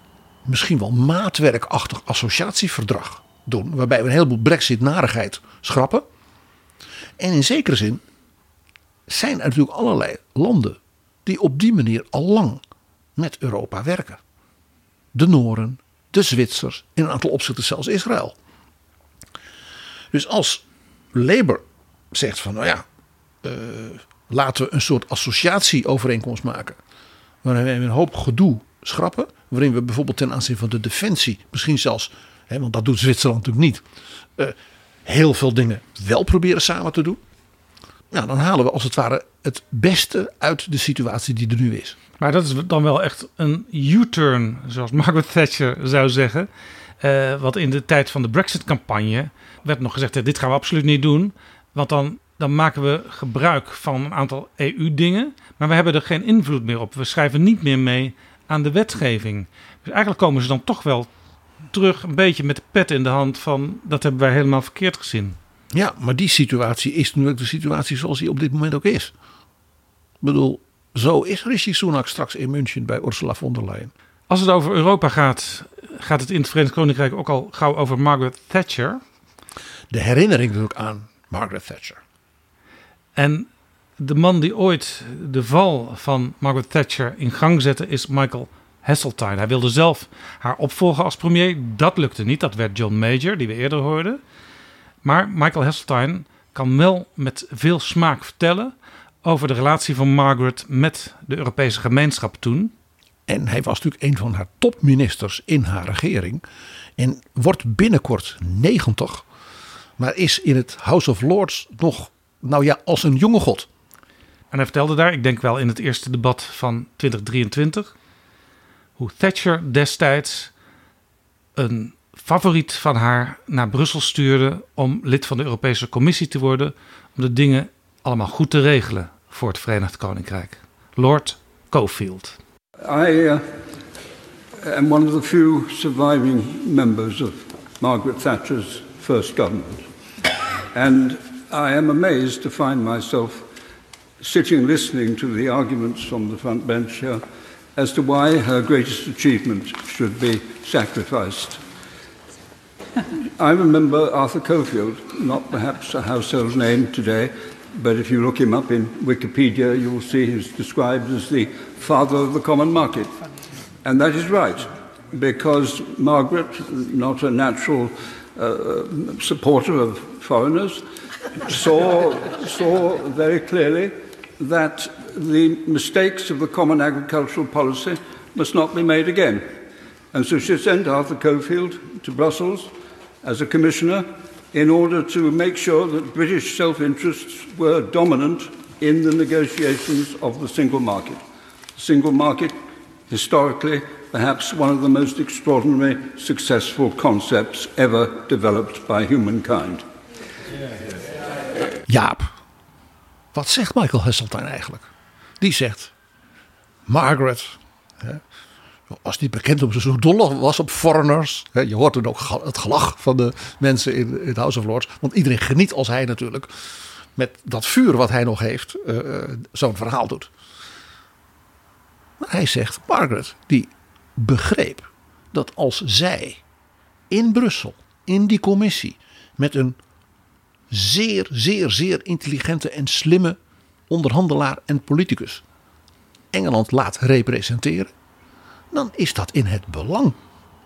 misschien wel maatwerkachtig associatieverdrag doen. Waarbij we een heleboel brexit-narigheid schrappen. En in zekere zin zijn er natuurlijk allerlei landen die op die manier al lang met Europa werken. De Noren, de Zwitsers, in een aantal opzichten zelfs Israël. Dus als Labour zegt van nou ja, uh, laten we een soort associatieovereenkomst maken. Waarin we een hoop gedoe schrappen. Waarin we bijvoorbeeld ten aanzien van de defensie, misschien zelfs, hè, want dat doet Zwitserland natuurlijk niet, uh, heel veel dingen wel proberen samen te doen. Nou, dan halen we als het ware het beste uit de situatie die er nu is. Maar dat is dan wel echt een U-turn, zoals Margaret Thatcher zou zeggen. Uh, wat in de tijd van de Brexit-campagne werd nog gezegd: dit gaan we absoluut niet doen. Want dan, dan maken we gebruik van een aantal EU-dingen. Maar we hebben er geen invloed meer op. We schrijven niet meer mee aan de wetgeving. Dus eigenlijk komen ze dan toch wel terug een beetje met de pet in de hand van dat hebben wij helemaal verkeerd gezien. Ja, maar die situatie is natuurlijk de situatie zoals die op dit moment ook is. Ik bedoel, zo is Rishi Sunak straks in München bij Ursula von der Leyen. Als het over Europa gaat, gaat het in het Verenigd Koninkrijk ook al gauw over Margaret Thatcher. De herinnering natuurlijk aan Margaret Thatcher. En de man die ooit de val van Margaret Thatcher in gang zette is Michael Heseltine. Hij wilde zelf haar opvolgen als premier. Dat lukte niet. Dat werd John Major, die we eerder hoorden. Maar Michael Heseltine kan wel met veel smaak vertellen over de relatie van Margaret met de Europese gemeenschap toen. En hij was natuurlijk een van haar topministers in haar regering. En wordt binnenkort 90. Maar is in het House of Lords nog, nou ja, als een jonge god. En hij vertelde daar, ik denk wel in het eerste debat van 2023, hoe Thatcher destijds een favoriet van haar naar Brussel stuurde om lid van de Europese Commissie te worden, om de dingen allemaal goed te regelen voor het Verenigd Koninkrijk. Lord Cofield. I uh, am one of the few surviving members of Margaret Thatcher's first government. And I am amazed to find myself sitting listening to the arguments from the front bench here as to why her greatest achievement should be sacrificed. I remember Arthur Cofield, not perhaps a household name today, but if you look him up in Wikipedia, you will see he's described as the father of the common market. And that is right, because Margaret, not a natural uh, supporter of foreigners, saw, saw very clearly that the mistakes of the common agricultural policy must not be made again. And so she sent Arthur Cofield to Brussels as a commissioner in order to make sure that British self interests were dominant in the negotiations of the single market. The single market, historically, perhaps one of the most extraordinary successful concepts ever developed by humankind. Jaap, wat zegt Michael Heseltine eigenlijk? Die zegt: Margaret, hè, was niet bekend ze zo dol was op foreigners. Je hoort toen ook het gelach van de mensen in het House of Lords. Want iedereen geniet als hij natuurlijk met dat vuur wat hij nog heeft uh, zo'n verhaal doet. Maar hij zegt, Margaret, die begreep dat als zij in Brussel, in die commissie, met een zeer, zeer, zeer intelligente en slimme onderhandelaar en politicus Engeland laat representeren, dan is dat in het belang,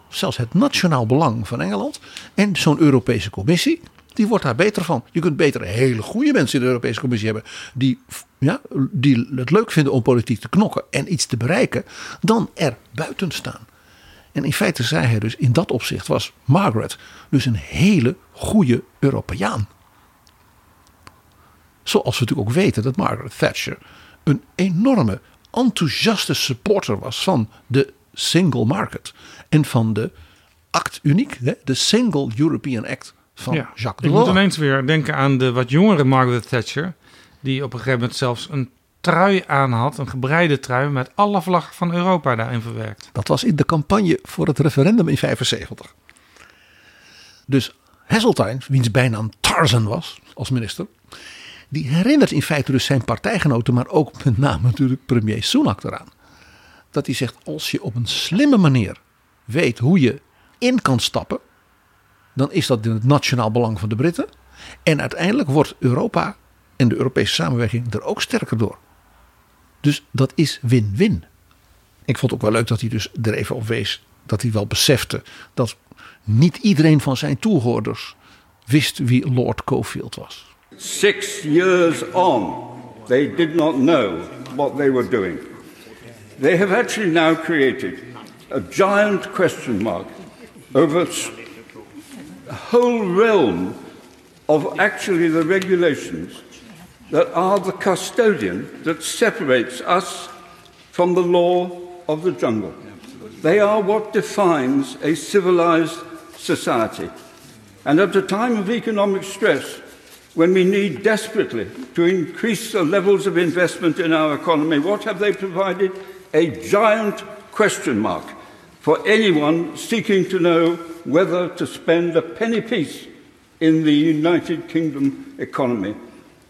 zelfs het nationaal belang van Engeland. En zo'n Europese Commissie, die wordt daar beter van. Je kunt beter hele goede mensen in de Europese Commissie hebben die, ja, die het leuk vinden om politiek te knokken en iets te bereiken, dan er buiten staan. En in feite zei hij dus, in dat opzicht was Margaret dus een hele goede Europeaan. Zoals we natuurlijk ook weten dat Margaret Thatcher een enorme enthousiaste supporter was van de single market en van de act uniek, de Single European Act van Ja, Jacques Ik Delors. moet ineens weer denken aan de wat jongere Margaret Thatcher. Die op een gegeven moment zelfs een trui aan had. Een gebreide trui met alle vlaggen van Europa daarin verwerkt. Dat was in de campagne voor het referendum in 75. Dus Heseltine, wiens bijnaam Tarzan was als minister, die herinnert in feite dus zijn partijgenoten, maar ook met name natuurlijk premier Sunak eraan. Dat hij zegt, als je op een slimme manier weet hoe je in kan stappen, dan is dat in het nationaal belang van de Britten. En uiteindelijk wordt Europa en de Europese samenwerking er ook sterker door. Dus dat is win-win. Ik vond ook wel leuk dat hij dus er even op wees dat hij wel besefte dat niet iedereen van zijn toehoorders wist wie Lord Cofield was. Six years on, they did not know what they were doing. They have actually now created a giant question mark over a whole realm of actually the regulations that are the custodian that separates us from the law of the jungle. They are what defines a civilized society. And at a time of economic stress, when we need desperately to increase the levels of investment in our economy, what have they provided? A giant question mark for anyone seeking to know whether to spend a penny piece in the United Kingdom economy.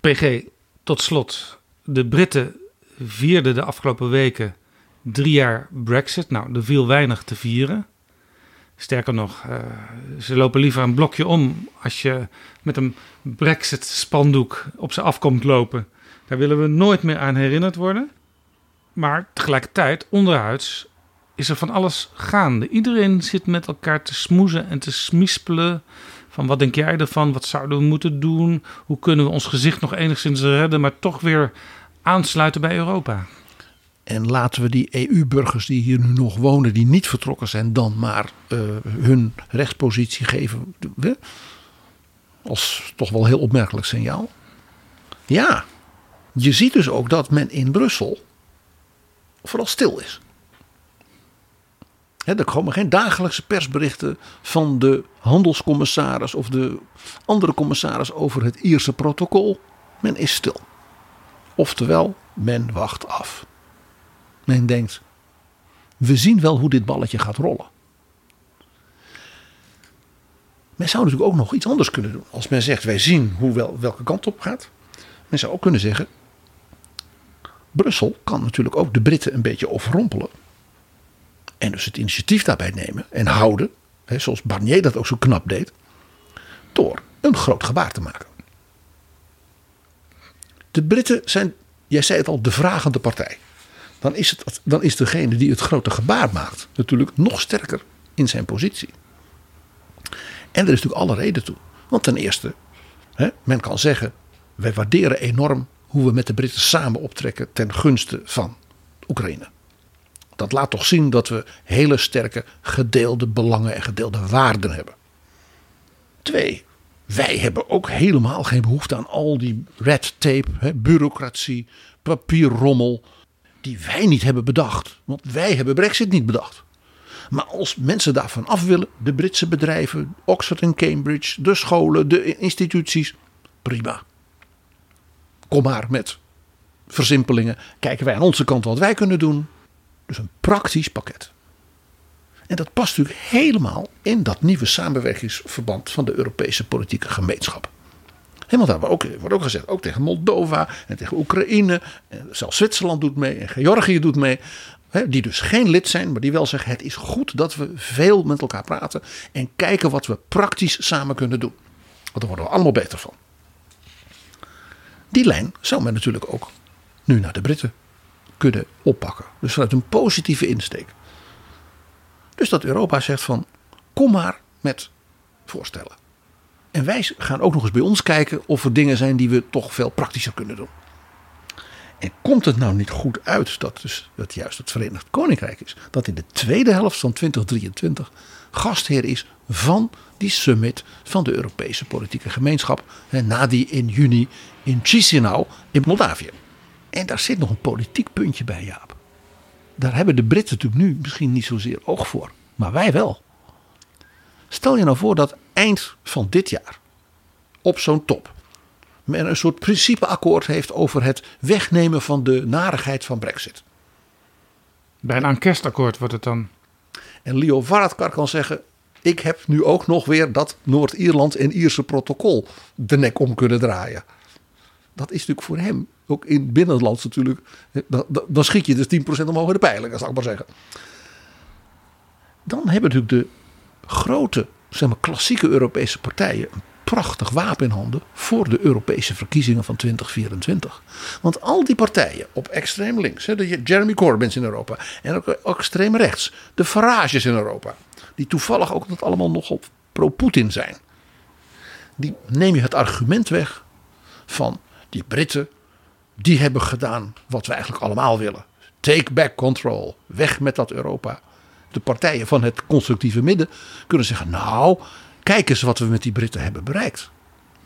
PG, tot slot. De Britten vierden de afgelopen weken drie jaar Brexit. Nou, er viel weinig te vieren. Sterker nog, eh, ze lopen liever een blokje om als je met een Brexit-spandoek op ze afkomt lopen. Daar willen we nooit meer aan herinnerd worden. Maar tegelijkertijd, onderhuids, is er van alles gaande. Iedereen zit met elkaar te smoezen en te smispelen. Van wat denk jij ervan? Wat zouden we moeten doen? Hoe kunnen we ons gezicht nog enigszins redden, maar toch weer aansluiten bij Europa? En laten we die EU-burgers die hier nu nog wonen, die niet vertrokken zijn, dan maar eh, hun rechtspositie geven. Als toch wel heel opmerkelijk signaal. Ja, je ziet dus ook dat men in Brussel vooral stil is. Er komen geen dagelijkse persberichten van de handelscommissaris of de andere commissaris over het Ierse protocol. Men is stil. Oftewel, men wacht af. Men denkt, we zien wel hoe dit balletje gaat rollen. Men zou natuurlijk ook nog iets anders kunnen doen. Als men zegt, wij zien hoe wel, welke kant op gaat. Men zou ook kunnen zeggen, Brussel kan natuurlijk ook de Britten een beetje overrompelen. En dus het initiatief daarbij nemen en houden. Hè, zoals Barnier dat ook zo knap deed. Door een groot gebaar te maken. De Britten zijn, jij zei het al, de vragende partij. Dan is, het, dan is degene die het grote gebaar maakt natuurlijk nog sterker in zijn positie. En er is natuurlijk alle reden toe. Want ten eerste, hè, men kan zeggen, wij waarderen enorm hoe we met de Britten samen optrekken ten gunste van Oekraïne. Dat laat toch zien dat we hele sterke gedeelde belangen en gedeelde waarden hebben. Twee, wij hebben ook helemaal geen behoefte aan al die red tape, hè, bureaucratie, papierrommel, die wij niet hebben bedacht. Want wij hebben Brexit niet bedacht. Maar als mensen daarvan af willen, de Britse bedrijven, Oxford en Cambridge, de scholen, de instituties, prima. Kom maar met versimpelingen. Kijken wij aan onze kant wat wij kunnen doen. Dus een praktisch pakket. En dat past natuurlijk helemaal in dat nieuwe samenwerkingsverband van de Europese politieke gemeenschap. Helemaal daar wordt ook, ook gezegd, ook tegen Moldova en tegen Oekraïne. En zelfs Zwitserland doet mee en Georgië doet mee. Die dus geen lid zijn, maar die wel zeggen: het is goed dat we veel met elkaar praten. En kijken wat we praktisch samen kunnen doen. Want daar worden we allemaal beter van. Die lijn zou men natuurlijk ook nu naar de Britten kunnen oppakken. Dus vanuit een positieve insteek. Dus dat Europa zegt van kom maar met voorstellen. En wij gaan ook nog eens bij ons kijken of er dingen zijn die we toch veel praktischer kunnen doen. En komt het nou niet goed uit dat, dus, dat juist het Verenigd Koninkrijk is, dat in de tweede helft van 2023 gastheer is van die summit van de Europese politieke gemeenschap, hè, na die in juni in Chisinau in Moldavië. En daar zit nog een politiek puntje bij, Jaap. Daar hebben de Britten natuurlijk nu misschien niet zozeer oog voor, maar wij wel. Stel je nou voor dat eind van dit jaar op zo'n top men een soort principeakkoord heeft over het wegnemen van de narigheid van Brexit. Bijna een kerstakkoord wordt het dan. En Leo Varadkar kan zeggen: Ik heb nu ook nog weer dat Noord-Ierland en Ierse protocol de nek om kunnen draaien. Dat is natuurlijk voor hem, ook in binnenland natuurlijk, dan, dan schiet je dus 10% omhoog in de peiling, zal ik maar zeggen. Dan hebben natuurlijk de grote, zeg maar, klassieke Europese partijen een prachtig wapen in handen voor de Europese verkiezingen van 2024. Want al die partijen op extreem links, de Jeremy Corbyns in Europa en ook extreem rechts, de Farages in Europa, die toevallig ook dat allemaal nog op pro-Putin zijn, die neem je het argument weg van die Britten, die hebben gedaan wat we eigenlijk allemaal willen. Take back control, weg met dat Europa. De partijen van het constructieve midden kunnen zeggen, nou, Kijk eens wat we met die Britten hebben bereikt.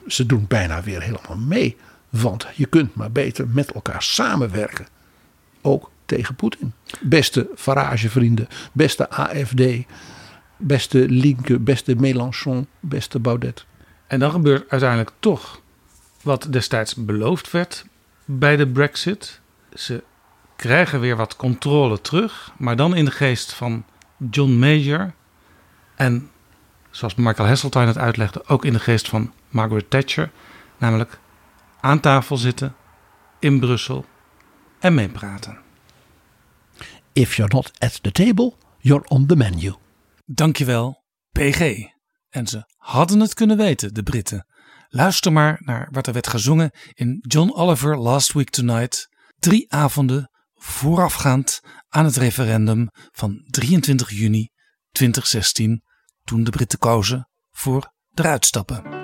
Ze doen bijna weer helemaal mee. Want je kunt maar beter met elkaar samenwerken. Ook tegen Poetin. Beste Farage-vrienden, beste AFD, beste Linke, beste Mélenchon, beste Baudet. En dan gebeurt uiteindelijk toch wat destijds beloofd werd bij de Brexit. Ze krijgen weer wat controle terug, maar dan in de geest van John Major. En zoals Michael Heseltine het uitlegde, ook in de geest van Margaret Thatcher. Namelijk aan tafel zitten in Brussel en meepraten. If you're not at the table, you're on the menu. Dankjewel, PG. En ze hadden het kunnen weten, de Britten. Luister maar naar wat er werd gezongen in John Oliver Last Week Tonight. Drie avonden voorafgaand aan het referendum van 23 juni 2016 toen de Britten kozen voor eruit stappen.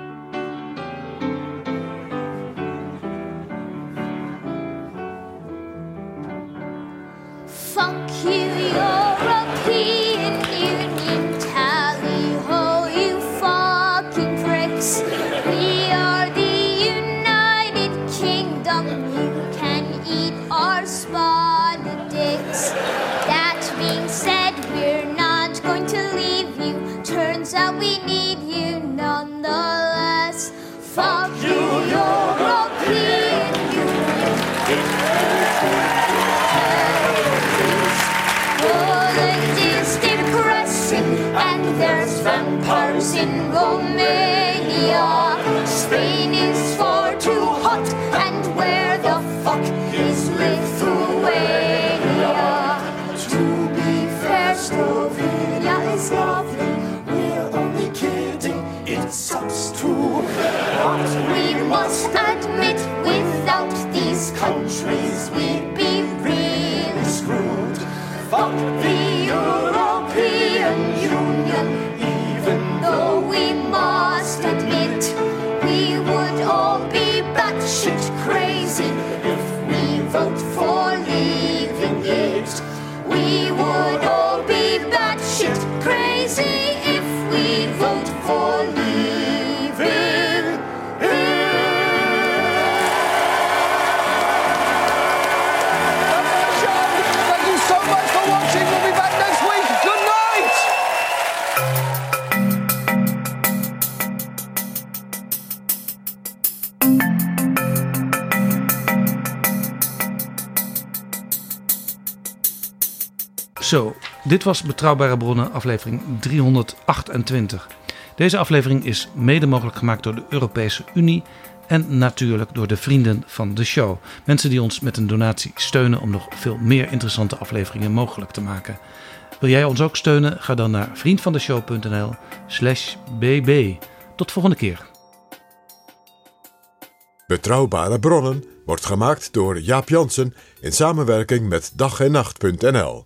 Zo, dit was Betrouwbare Bronnen, aflevering 328. Deze aflevering is mede mogelijk gemaakt door de Europese Unie en natuurlijk door de vrienden van de show. Mensen die ons met een donatie steunen om nog veel meer interessante afleveringen mogelijk te maken. Wil jij ons ook steunen? Ga dan naar vriendvandeshow.nl/slash bb. Tot volgende keer. Betrouwbare bronnen wordt gemaakt door Jaap Jansen in samenwerking met dag en nacht.nl.